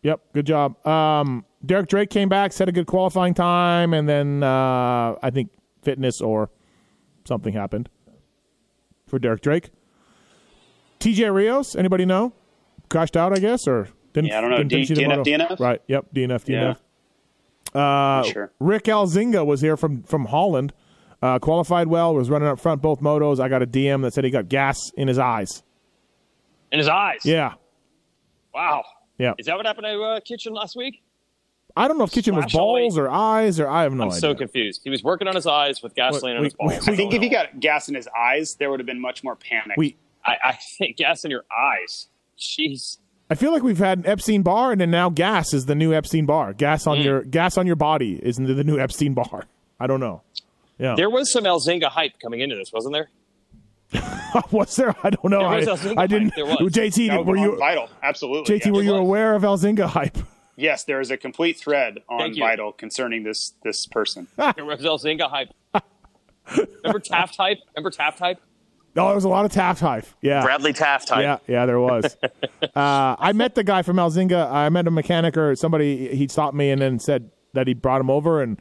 yep. Good job. Um, Derek Drake came back, set a good qualifying time, and then uh, I think fitness or something happened for Derek Drake. TJ Rios, anybody know? Crashed out, I guess, or didn't? Yeah, I don't know. didn't D- DNF. DNF? Right. Yep. DNF. DNF. Yeah. sure. Rick Elzinga was here from from Holland. Uh, qualified well, was running up front both motos. I got a DM that said he got gas in his eyes. In his eyes. Yeah, Wow. yeah. Is that what happened to uh, Kitchen last week? I don't know if Kitchen was Splash all balls or eyes or I have no idea. I'm idea. so confused. He was working on his eyes with gasoline on his balls. we- I think if he got gas in his eyes, there would have been much more panic. we, I, I think gas in your eyes. Jeez. I feel like we've had an Epstein-Barr, and then now gas is the new Epstein-Barr. Gas Mm. on your gas on your body is the the new Epstein-Barr. I don't know. Yeah, There was some Elzinga hype coming into this, wasn't there? was there? I don't know. There was I, I didn't. hype. There was. JT, No, were you vital? Absolutely. JT? yeah. Were you was. aware of Elzinga hype? Yes, there is a complete thread on Vital concerning this this person. There was Elzinga hype. Remember Taft hype? Remember Taft hype? No, there was a lot of Taft hype. Yeah, Bradley Taft hype. Yeah, yeah, there was. uh, I met the guy from Elzinga. I met a mechanic or somebody. He stopped me and then said that he brought him over and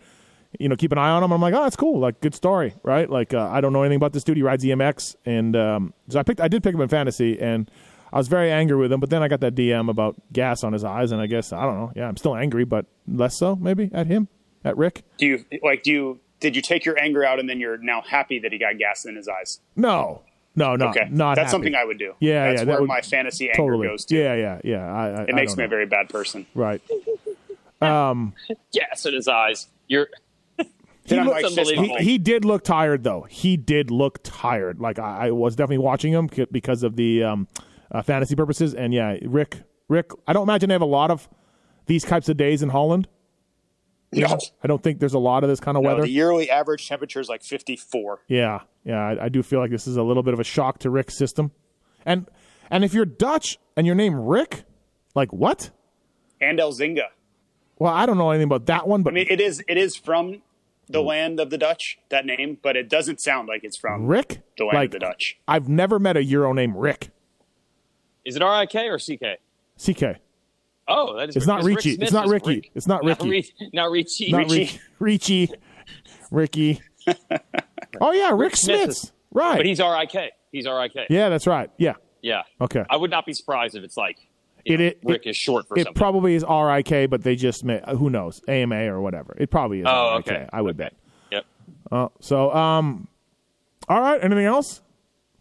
you know keep an eye on him. I'm like, oh, that's cool. Like, good story, right? Like, uh, I don't know anything about this dude. He rides EMX, and um, so I picked. I did pick him in fantasy, and I was very angry with him. But then I got that DM about gas on his eyes, and I guess I don't know. Yeah, I'm still angry, but less so maybe at him, at Rick. Do you like? Do you did you take your anger out and then you're now happy that he got gas in his eyes? No, no, no, Okay, not. that's happy. something I would do. Yeah, that's yeah, that where would- my fantasy anger totally. goes to. Yeah, yeah, yeah. I, I, It makes me a very bad person. right. Um, Gas in his eyes. You're Then I'm looks like, fist unbelievable. He, he did look tired though. He did look tired. Like I, I was definitely watching him because of the um, uh, fantasy purposes. And yeah, Rick, Rick. I don't imagine they have a lot of these types of days in Holland. No, I don't think there's a lot of this kind of no, weather. the yearly average temperature is like 54. yeah, yeah. I, I do feel like this is a little bit of a shock to Rick's system. And and if you're Dutch and your name Rick, like what? And Elzinga. Well, I don't know anything about that one, but I mean, it is it is from the hmm. land of the Dutch that name, but it doesn't sound like it's from Rick, the land like of the Dutch. I've never met a Euro named Rick. Is it R I K or C K? CK. Oh, that is. It's not because Rick It's not Ricky. Rick. It's not Ricky. Not, Ri- not Ricci. Not Richie. Ricci. Ricky. oh yeah, Rick, Smith Smith's right. But he's R I K. He's R I K. yeah, that's right. Yeah. Yeah. Okay. I would not be surprised if it's like you It- know, it- Rick it- is short for It something. probably is R I K, but they just may, who knows AMA or whatever. It probably is Oh, R I K. okay. I would bet. yep. Oh, so um, all right. Anything else,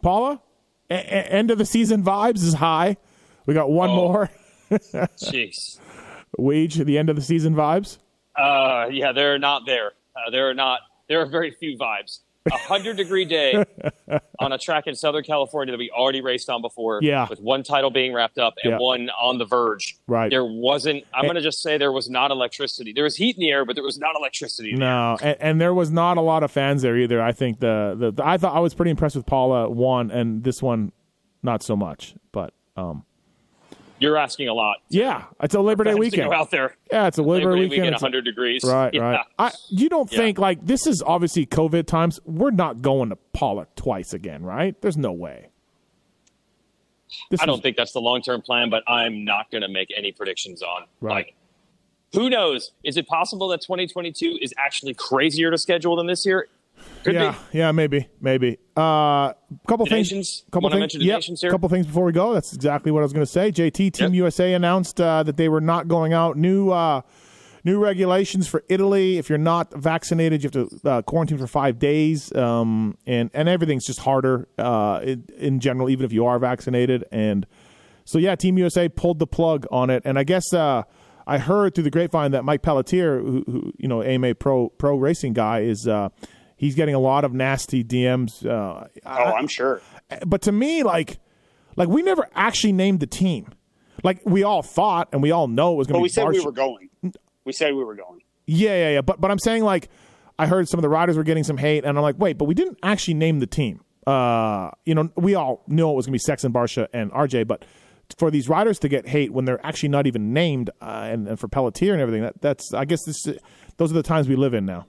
Pala? A- a- end of the season vibes is high. We got one Oh. more. Jeez. Weege the end of the season vibes. Uh, yeah, they're not there. Uh, there are not. There are very few vibes. A hundred degree day on a track in Southern California that we already raced on before. Yeah. With one title being wrapped up and Yeah. one on the verge. Right. There wasn't. I'm going to just say there was not electricity. There was heat in the air, but there was not electricity. No, and, and there was not a lot of fans there either. I think the, the, the I thought I was pretty impressed with Pala one, and this one, not so much. But um, You're asking a lot. yeah, it's a Labor Day weekend. out there. Yeah, it's a Labor, Labor Day weekend. weekend, 100 degrees. Right, Yeah. right. I, you don't Yeah. think like this is obviously COVID times. We're not going to Pala twice again, right? There's no way. This I don't think that's the long term plan, but I'm not going to make any predictions on. Right. Like, who knows? Is it possible that 2022 is actually crazier to schedule than this year? Could yeah, be. yeah, maybe, maybe. Uh, couple The things. nations? Couple things. yep. Couple things before we go. That's exactly what I was going to say. JT Team Yep. USA announced uh, that they were not going out. New uh, new regulations for Italy. If you're not vaccinated, you have to uh, quarantine for five days, um, and and everything's just harder uh, in, in general, even if you are vaccinated. And so yeah, Team USA pulled the plug on it, and I guess. Uh, I heard through the grapevine that Mike Pelletier, who, who you know, AMA pro pro racing guy, is uh, he's getting a lot of nasty DMs. Uh, Oh, I'm sure. but to me, like, like we never actually named the team. Like we all thought, and we all know it was going to be. we said we were going. We said we were going. Yeah, yeah, yeah. But but I'm saying like, I heard some of the riders were getting some hate, and I'm like, wait, but we didn't actually name the team. Uh, you know, we all knew it was going to be Sex and Barcia, and RJ, but for these riders to get hate when they're actually not even named, uh, and, and for Pelletier and everything, that that's I guess this those are the times we live in now.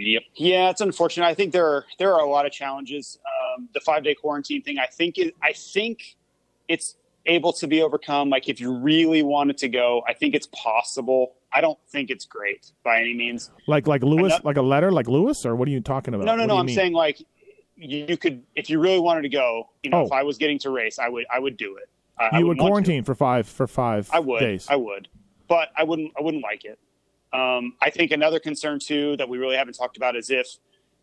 Yep. Yeah, it's unfortunate. I think there are there are a lot of challenges. Um, the five day quarantine thing, I think, is, I think it's able to be overcome. Like if you really wanted to go, I think it's possible. I don't think it's great by any means. Like like Lewis, not- like a letter, like Lewis, or what are you talking about? No, no, What no. I'm mean? saying like you, you could, if you really wanted to go. You know, Oh. if I was getting to race, I would, I would do it. I, I you would wouldn't want to. quarantine for five for five I would. days. I would. But I wouldn't I wouldn't like it. Um, I think another concern too that we really haven't talked about is if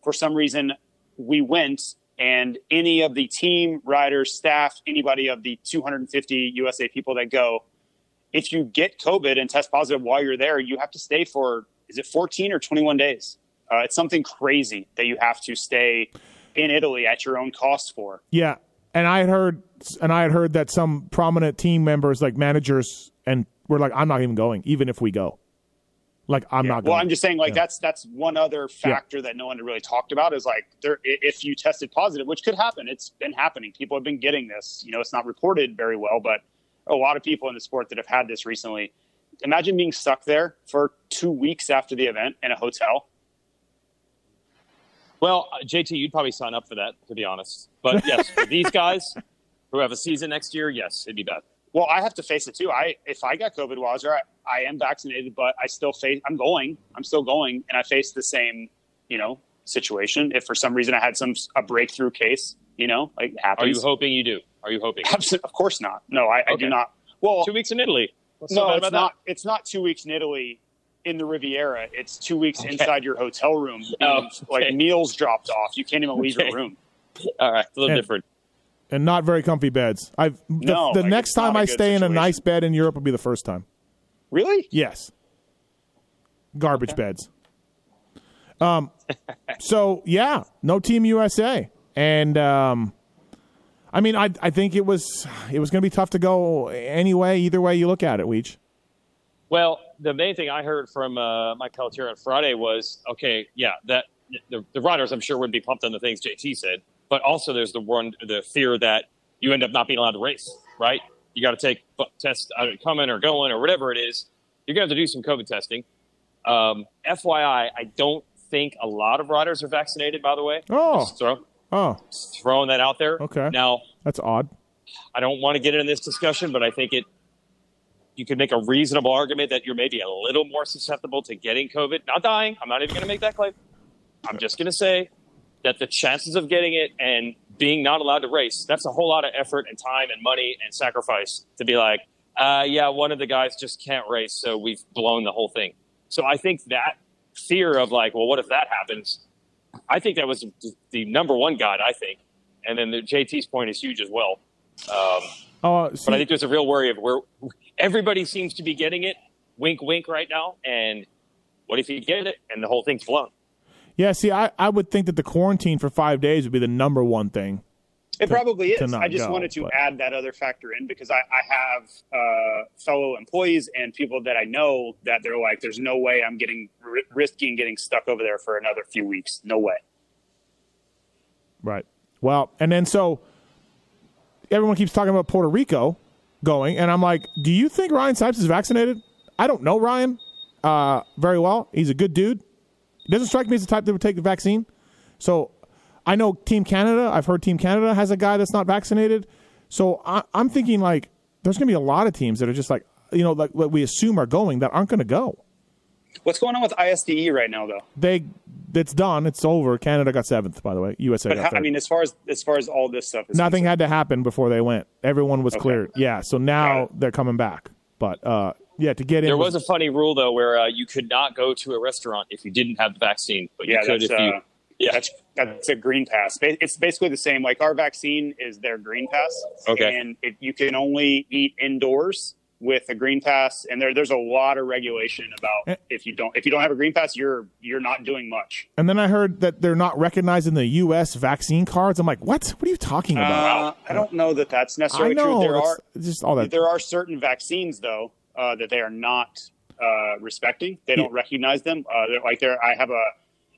for some reason we went and any of the team riders, staff, anybody of the 250 USA people that go, if you get COVID and test positive while you're there, you have to stay for is it 14 or 21 days? Uh, it's something crazy that you have to stay in Italy at your own cost for. Yeah, and I had heard, and I had heard that some prominent team members, like managers, and were like, "I'm not even going, even if we go." Like, I'm not going. Well, I'm just saying, like Yeah. that's that's one other factor that no one had really talked about is like there if you tested positive, which could happen. It's been happening. People have been getting this. You know, it's not reported very well, but a lot of people in the sport that have had this recently. Imagine being stuck there for two weeks after the event in a hotel. Well, uh, JT, you'd probably sign up for that, to be honest. But yes, for these guys who have a season next year, yes, it'd be bad. Well, I have to face it too. I if I got COVID while I was there, I, I am vaccinated, but I still face. I'm going. I'm still going, and I face the same, you know, situation. If for some reason I had some a breakthrough case, you know, like it happens. Are you hoping you do? Are you hoping? Absolutely, of course not. No, I, I do not. Well, Two weeks in Italy. What's no, bad it's about not. It's not two weeks in Italy in the Riviera. It's two weeks Okay. inside your hotel room. Oh, and, Like meals dropped off. You can't even leave Okay. your room. that? All right, a little And- different. And not very comfy beds. I've the, No, the like, next time I stay in a nice bed in Europe will be the first time. Really? Yes, garbage beds. Um, so yeah, no Team USA, and um, I mean, I I think it was it was going to be tough to go anyway. Either way you look at it, Weege. Well, the main thing I heard from uh, Mike Pelletier on Friday was, okay, yeah, that the, the riders I'm sure would be pumped on the things JT said, but also there's the one the fear that you end up not being allowed to race. Right? You got to take tests coming or going or whatever it is. You're going to have to do some COVID testing. Um, FYI, I don't think a lot of riders are vaccinated. By the way, Oh. Just throw, Oh, just throwing that out there. Okay. Now, that's odd. I don't want to get into this discussion, but I think it. You could make a reasonable argument that you're maybe a little more susceptible to getting COVID, not dying. I'm not even going to make that claim. I'm just going to say that the chances of getting it and being not allowed to race, that's a whole lot of effort and time and money and sacrifice to be like, uh, yeah, one of the guys just can't race, so we've blown the whole thing. So I think that fear of like, well, what if that happens? I think that was the number one guide, I think. And then the JT's point is huge as well. Um, Oh, but I think there's a real worry of where everybody seems to be getting it, wink, wink, right now. And what if you get it and the whole thing's blown? Yeah. See, I, I would think that the quarantine for five days would be the number one thing. It probably is. I just go, wanted to but- add that other factor in because I, I have uh, fellow employees and people that I know that they're like, "There's no way I'm getting ri- risking getting stuck over there for another few weeks. No way." Right. Well, and then so everyone keeps talking about Puerto Rico going, and I'm like, do you think Ryan Sipes is vaccinated? I don't know Ryan uh, very well. He's a good dude. Doesn't strike me as the type that would take the vaccine. So I know Team Canada. I've heard Team Canada has a guy that's not vaccinated. So I, I'm thinking like there's going to be a lot of teams that are just like you know like what we assume are going that aren't going to go. What's going on with ISDE right now, though? They it's done. It's over. Canada got seventh, by the way. USA. But got how. I mean, as far as as far as all this stuff, is Nothing concerned- had to happen before they went. Everyone was Okay. cleared. Yeah, so now they're coming back. But uh, yeah, to get in, There was a funny rule, though, where uh, you could not go to a restaurant if you didn't have the vaccine, but Yeah, you could that's if you. uh, Yeah. that's that's a green pass. It's basically the same. Like our vaccine is their green pass. Okay. And it, you can only eat indoors with a green pass, and there there's a lot of regulation Eh. about if you don't if you don't have a green pass, you're you're not doing much. and then I heard that they're not recognizing the U.S. vaccine cards. I'm like, what? What are you talking about? Uh, I don't know that that's I necessarily know. true. There are just all that. there are certain vaccines though uh, that they are not uh, respecting. They don't recognize them. Uh, they're, like there, I have a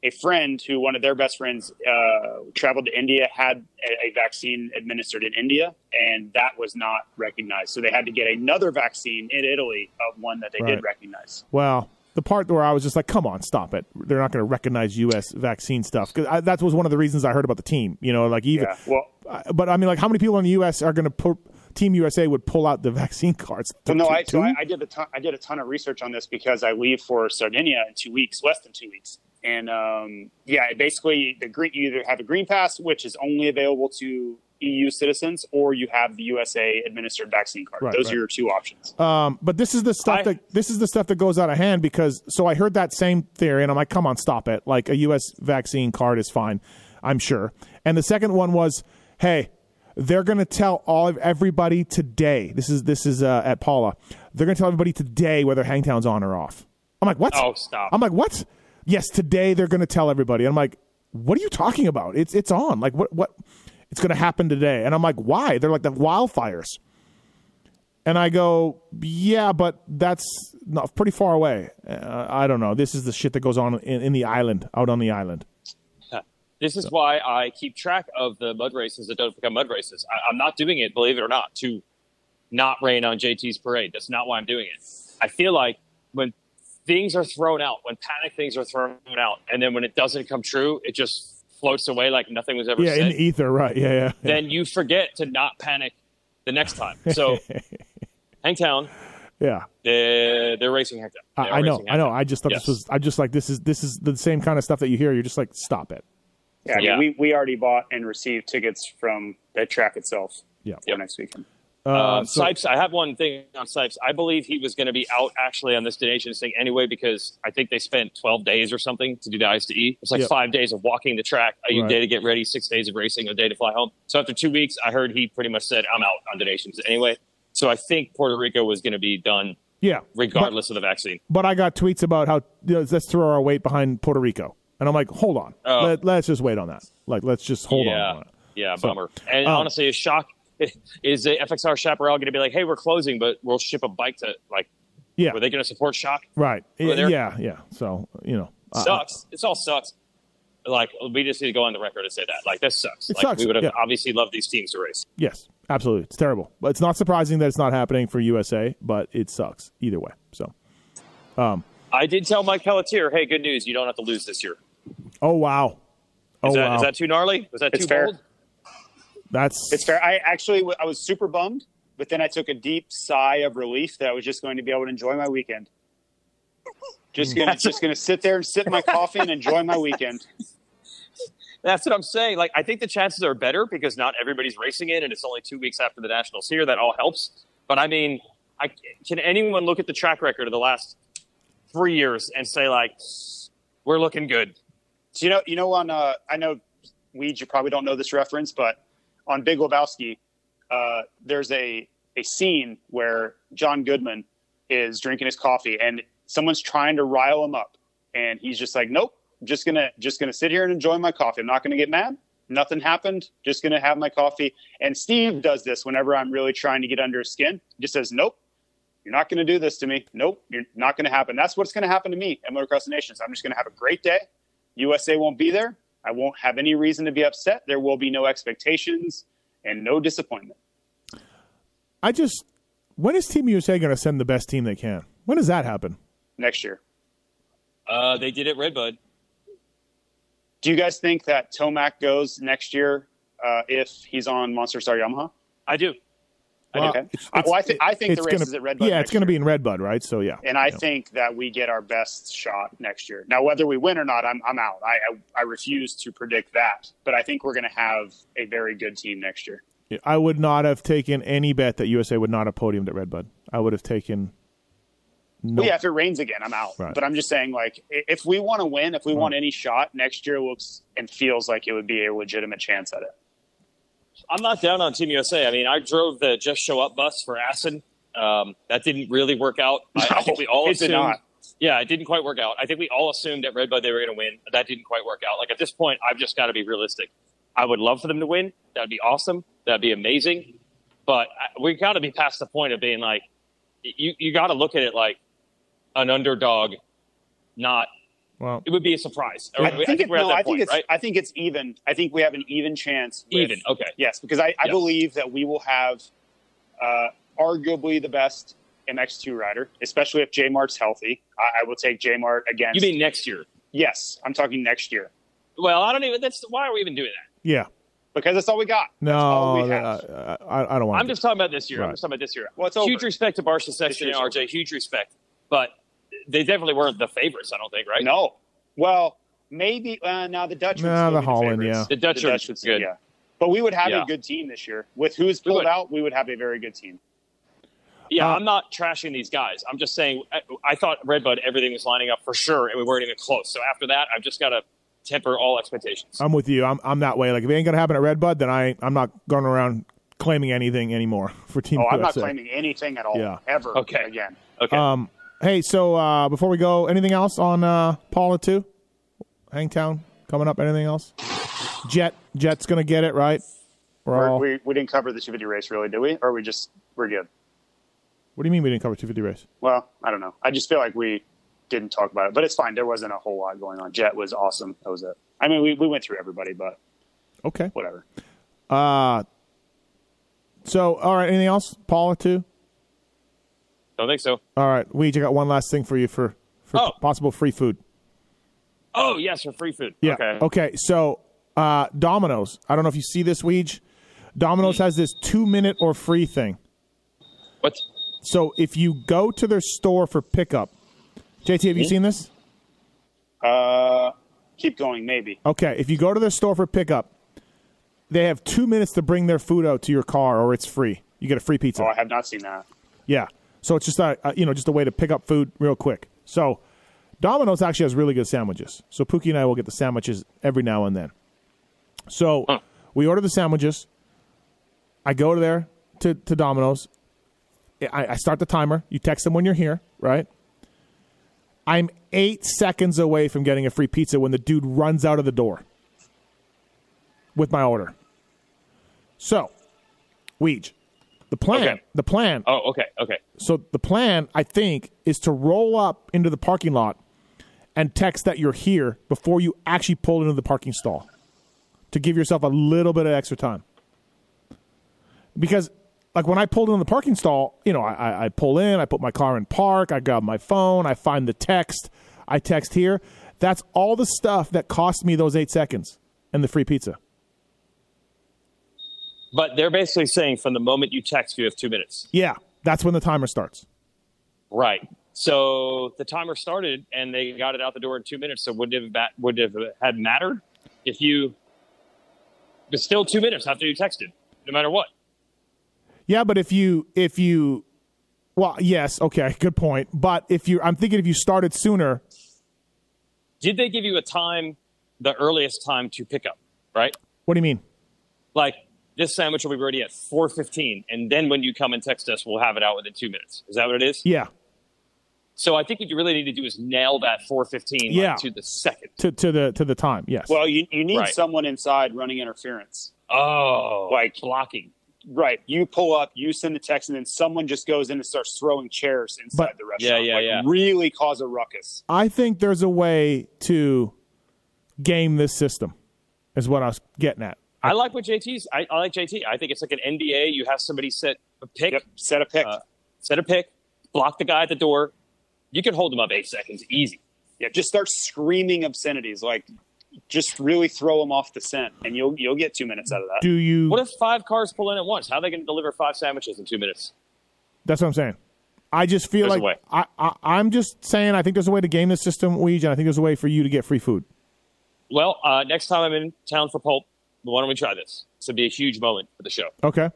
a friend who one of their best friends uh, traveled to India, had a, a vaccine administered in India, and that was not recognized. So they had to get another vaccine in Italy of one that they Right. did recognize. Well, the part where I was just like, come on, stop it. They're not going to recognize U.S. vaccine stuff because that was one of the reasons I heard about the team. You know, like even. Yeah. Well, uh, But I mean, like, how many people in the U.S. are going to put Team USA would pull out the vaccine cards? well, no, I, so? I, I did a ton. I did a ton of research on this because I leave for Sardinia in two weeks, less than two weeks, and um, yeah, basically the green. You either have a green pass, which is only available to EU citizens, or you have the USA administered vaccine card. Right, Those right. are your two options. Um, but this is the stuff I- that this is the stuff that goes out of hand because so I heard that same theory and I'm like, come on, stop it. Like a U.S. vaccine card is fine, I'm sure. And the second one was, hey, they're going to tell all of everybody today. This is this is uh, at Pala. They're going to tell everybody today whether Hangtown's on or off. I'm like, what? Oh, stop. I'm like, what? Yes, today they're going to tell everybody. I'm like, what are you talking about? It's it's on. Like what what? It's going to happen today. And I'm like, why? They're like the wildfires. And I go, yeah, but that's not pretty far away. Uh, I don't know. This is the shit that goes on in, in the island, out on the island. This is why I keep track of the mud races that don't become mud races. I, I'm not doing it, believe it or not, to not rain on JT's parade. That's not why I'm doing it. I feel like when things are thrown out, when panic things are thrown out, and then when it doesn't come true, it just floats away like nothing was ever said. Yeah, said. in the ether, right? Yeah, yeah. yeah. then you forget to not panic the next time. So, Hangtown, yeah. they're, they're racing Hangtown. They I, know, racing I know. I just thought Yes. this was. I just like this is this is the same kind of stuff that you hear. You're just like, stop it. Yeah, I mean, Yeah. we we already bought and received tickets from the track itself. Yeah. for next weekend. Uh, Um, so- Sipes, I have one thing on Sipes. I believe he was going to be out actually on this Des Nations thing anyway because I think they spent 12 days or something to do the ICE to E. It's like Yep. five days of walking the track, a Right. day to get ready, six days of racing, a day to fly home. So after two weeks, I heard he pretty much said, I'm out on Des Nations anyway. So I think Puerto Rico was going to be done yeah. regardless of the vaccine. But, but I got tweets about how you know, let's throw our weight behind Puerto Rico, and I'm like, hold on, Oh. Let, let's just wait on that. Like, let's just hold yeah. on. on. Yeah, So, bummer. And um, honestly, a shock is the FXR Chaparral going to be like, hey, we're closing, but we'll ship a bike to, like, Yeah. were they going to support Schock? Right. Yeah. Yeah. So you know, uh, sucks. It all sucks. like we just need to go on the record and say that. Like this sucks. It like sucks, we would have yeah. obviously loved these teams to race. Yes, absolutely. It's terrible. But it's not surprising that it's not happening for USA, but it sucks either way. So, I did tell Mike Pelletier, hey, good news, you don't have to lose this year. Oh wow, oh Is, that, wow, is that too gnarly? Was that It's too fair. bold? that's It's fair. I actually I was super bummed, but then I took a deep sigh of relief that I was just going to be able to enjoy my weekend. Just gonna just gonna sit there and sip my coffee and enjoy my weekend. That's what I'm saying. Like, I think the chances are better because not everybody's racing it, and it's only two weeks after the nationals here. That all helps. But I mean, I, can anyone look at the track record of the last three years and say like, we're looking good? So you know, you know, on uh, I know Weege, you probably don't know this reference, but on Big Lebowski, uh, there's a a scene where John Goodman is drinking his coffee and someone's trying to rile him up, and he's just like, "Nope, I'm just gonna just gonna sit here and enjoy my coffee. I'm not gonna get mad. Nothing happened. Just gonna have my coffee." And Steve does this whenever I'm really trying to get under his skin. He just says, "Nope." You're not going to do this to me. Nope, you're not going to happen. That's what's going to happen to me at Motocross Nations. I'm just going to have a great day. USA won't be there. I won't have any reason to be upset. There will be no expectations and no disappointment. I just when is Team USA going to send the best team they can? When does that happen? next year. Uh, they did it, Redbud. Do you guys think that Tomac goes next year uh, if he's on Monster Star Yamaha? I do. Well, it's- Uh, well, I, th- I think the race gonna- is at Redbud. Yeah, it's going to be in Redbud, right? So yeah, And I Yeah. think that we get our best shot next year. Now, whether we win or not, I'm, I'm out. I, I, I refuse to predict that. But I think we're going to have a very good team next year. I would not have taken any bet that USA would not have podiumed at Redbud. I would have taken no. Well, yeah, if it rains again, I'm out. Right. But I'm just saying, like, if we want to win, if we want any shot, next year looks and feels like it would be a legitimate chance at it. I'm not down on Team USA. I mean, I drove the Just Show Up bus for Assen. Um, that didn't really work out. I, I think we all it did assumed. not. Yeah, it didn't quite work out. I think we all assumed at Redbud they were going to win. That didn't quite work out. Like at this point, I've just got to be realistic. I would love for them to win. That'd be awesome. That'd be amazing. But I, we got to be past the point of being like, you you got to look at it like an underdog, not. Well, It would be a surprise. Or- I think, it, we're at no, that I think point, it's right? I think it's even. I think we have an even chance. with- Even. Okay. Yes, because I, I Yeah. believe that we will have uh, arguably the best MX2 rider, especially if J-Mart's healthy. I, I will take J-Mart against. You mean next year? yes? I'm talking next year Well, I don't even. That's why are we even doing that? yeah, because that's all we got. That's all no, we have. uh, I, I don't want. I'm just talking about this year. I'm just talking about this year. Well, it's huge over. respect to Barcia Sexton and RJ. Huge respect, but they definitely weren't the favorites. I don't think. Right? No. Well, maybe uh, now the Dutch. would Nah, the Holland, favorites. yeah. The Dutch are would good. Yeah. But we would have Yeah. a good team this year. With who's We pulled would. out, we would have a very good team. Yeah, Uh, I'm not trashing these guys. I'm just saying I, I thought Redbud everything was lining up for sure, and we weren't even close. So after that, I've just got to temper all expectations. I'm with you. I'm I'm that way. Like if it ain't gonna happen at Redbud, then I I'm not going around claiming anything anymore for Team Oh, I'm not claiming anything at all. Yeah. Ever. Okay. Again. okay. Um, hey, so uh, before we go, anything else on uh, Pala too? Hangtown coming up. Anything else? Jett Jett's gonna get it right. We're all, we we didn't cover the 250 race, really, did we? Or we just we're good. what do you mean we didn't cover 250 race? Well, I don't know. I just feel like we didn't talk about it, but it's fine. There wasn't a whole lot going on. Jett was awesome. That was it. I mean, we, we went through everybody, but Okay. whatever. Uh, so all right. Anything else? Pala two. Don't think so. All right, Weege, I got one last thing for you for for Oh. possible free food. Oh yes, for free food. Yeah. Okay. Okay. So, uh, Domino's. I don't know if you see this, Weege. Domino's has this two minute or free thing. What? So if you go to their store for pickup, JT, have you seen this? Uh, keep going, maybe. Okay. If you go to their store for pickup, they have two minutes to bring their food out to your car, or it's free. You get a free pizza. Oh, I have not seen that. Yeah. So it's just a, a you know just a way to pick up food real quick. So Domino's actually has really good sandwiches. So Pookie and I will get the sandwiches every now and then. So Huh. we order the sandwiches. I go to there to, to Domino's. I, I start the timer. You text them when you're here, right? I'm eight seconds away from getting a free pizza when the dude runs out of the door with my order. So, Weege, the plan, Okay. the plan Oh, okay. Okay. so the plan, I think, is to roll up into the parking lot and text that you're here before you actually pull into the parking stall to give yourself a little bit of extra time. Because, like, when I pulled in the parking stall, you know, I, I pull in, I put my car in park, I grab my phone, I find the text, I text here. That's all the stuff that cost me those eight seconds and the free pizza. But they're basically saying from the moment you text, you have two minutes. Yeah, that's when the timer starts. Right. So the timer started and they got it out the door in two minutes. So would it have, would it have had mattered if you, but still two minutes after you texted, no matter what. Yeah, but if you if you, well, yes, okay, good point. But if you, I'm thinking if you started sooner. Did they give you a time, the earliest time to pick up? Right. What do you mean? Like this sandwich will be ready at 4.15 and then when you come and text us we'll have it out within two minutes is that what it is yeah so i think what you really need to do is nail that 4.15 yeah. like, to the second to, to the to the time yes Well, you, you need Right. someone inside running interference. oh Like- blocking Right. You pull up, you send the text, and then someone just goes in and starts throwing chairs inside But- the restaurant. Yeah, yeah, like, yeah. Really cause a ruckus. I think there's a way to game this system, is what I was getting at. I like what jt's I, I like jt i think it's like an nba you have somebody set a pick Yep. Set a pick. uh, set a pick block the guy at the door you can hold him up eight seconds easy yeah. Just start screaming obscenities. Like, just really throw them off the scent, and you'll you'll get two minutes out of that. Do you? what if five cars pull in at once how are they going to deliver five sandwiches in two minutes that's what I'm saying. I just feel There's a like way. I, I I'm just saying I think there's a way to game the system, Weege, and I think there's a way for you to get free food. well uh, next time i'm in town for pulp why don't we try this this would be a huge moment for the show Okay.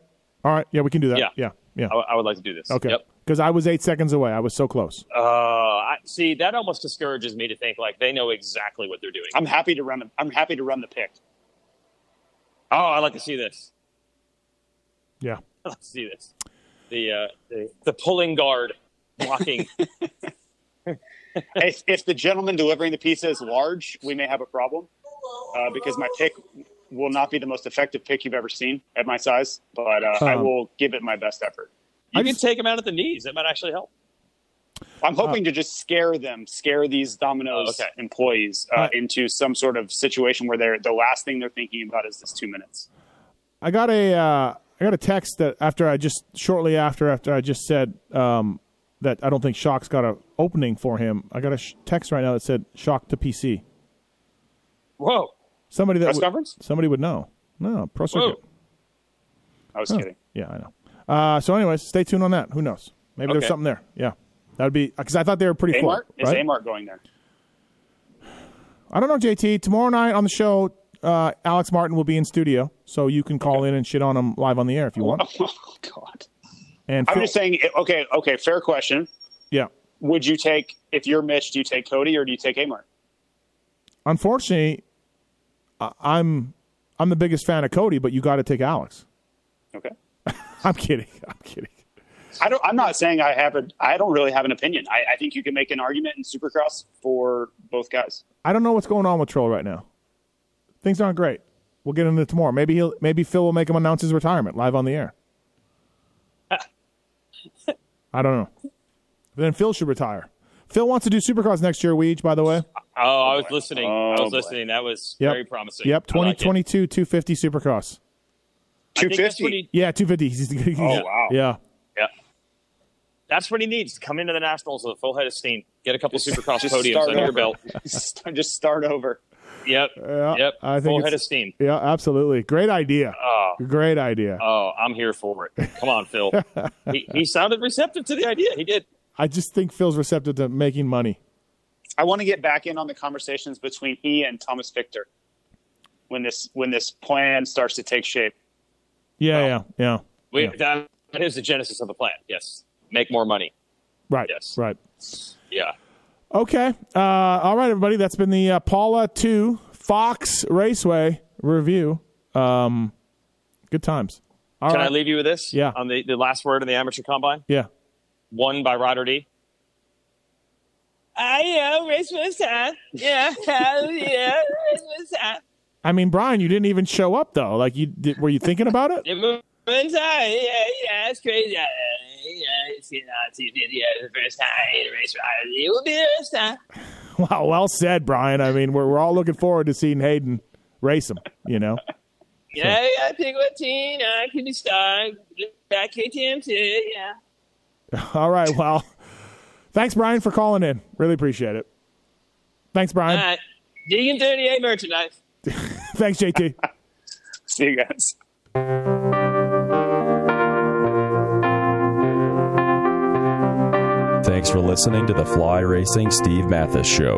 All right. Yeah, we can do that. Yeah. Yeah. Yeah. I, I would like to do this. Okay. Yep. Because I was eight seconds away. I was so close. Uh, I, see, that almost discourages me to think like they know exactly what they're doing. I'm happy to run. The, I'm happy to run the pick. oh, I like to see this. Yeah. I like to see this. The uh, the, the pulling guard blocking. if, if the gentleman delivering the pizza is large, we may have a problem uh, because my pick will not be the most effective pick you've ever seen at my size. But uh, I Um, will give it my best effort. You I can just- take them out at the knees. That might actually help. I'm hoping to just scare them, scare these Domino's Oh, okay. employees uh, Uh, into some sort of situation where they're the last thing they're thinking about is this two minutes. I got a uh, I got a text that after I just shortly after after I just said um, that I don't think Schock's got a opening for him. I got a sh- text right now that said Schock to PC. Whoa. Somebody that Press would- conference? somebody would know. No, pro circuit. I was kidding. Yeah, I know. Uh, so, anyways, stay tuned on that. Who knows? Maybe there's something there. Yeah, that would be because I thought they were pretty full. Amart is right? Amart going there? I don't know, JT. Tomorrow night on the show, uh, Alex Martin will be in studio, so you can call in and shit on him live on the air if you want. Oh God! And I'm just saying. Okay, okay. Fair question. yeah. Would you take if you're Mitch? Do you take Cody or do you take Amart? Unfortunately, I'm I'm the biggest fan of Cody, but you got to take Alex. Okay. I'm kidding. I'm kidding. I don't. I'm not saying I have a. I don't really have an opinion. I, I think you can make an argument in Supercross for both guys. I don't know what's going on with Troll right now. Things aren't great. We'll get into it tomorrow. Maybe he'll maybe Phil will make him announce his retirement live on the air. I don't know. Then Phil should retire. Phil wants to do Supercross next year, Weege, by the way. Oh, I oh, was listening. I Oh, was boy. listening. That was Yep. very promising. Yep, I like 2022 250 Supercross. I think that's 250. he- Yeah, 250. He's- he's- Oh wow! Yeah. Yeah. That's what he needs come into the Nationals with a full head of steam. Get a couple Supercross Just podiums start under your belt. Just start over. Yep. Yeah, Yep. I think full it's- head of steam. Yeah, absolutely. Great idea. Oh, Great idea. oh, I'm here for it. Come on, Phil. he, he sounded receptive to the idea. He did. I just think Phil's receptive to making money. I want to get back in on the conversations between he and Thomas Victor when this when this plan starts to take shape. Yeah, Well, yeah, yeah. We, Yeah. that, that is the genesis of the plan. Yes. Make more money. Right. Yes. Right. Yeah. Okay. Uh, all right, everybody. That's been the uh, Pala 2 Fox Raceway review. Um, good times. All Can right. I leave you with this? Yeah. On the, the last word in the amateur combine? Yeah. Won by Ryder D. I race was time. Yeah, yeah, race was time. I mean, Brian, you didn't even show up though. Like, you did, were you thinking about it? Was time. Yeah, yeah, it's crazy. Yeah, yeah, it's you know, it's, yeah, the first time in a race Ryder D. It will be the first time. Wow, well said, Brian. I mean, we're we're all looking forward to seeing Haiden race him. You know. Yeah, I think what team I can start back KTM too. Yeah. All right. Well, thanks, Brian, for calling in. Really appreciate it. Thanks, Brian. All right. Deegan 38 merchandise. thanks, JT. See you guys. Thanks for listening to the Fly Racing Steve Matthes Show.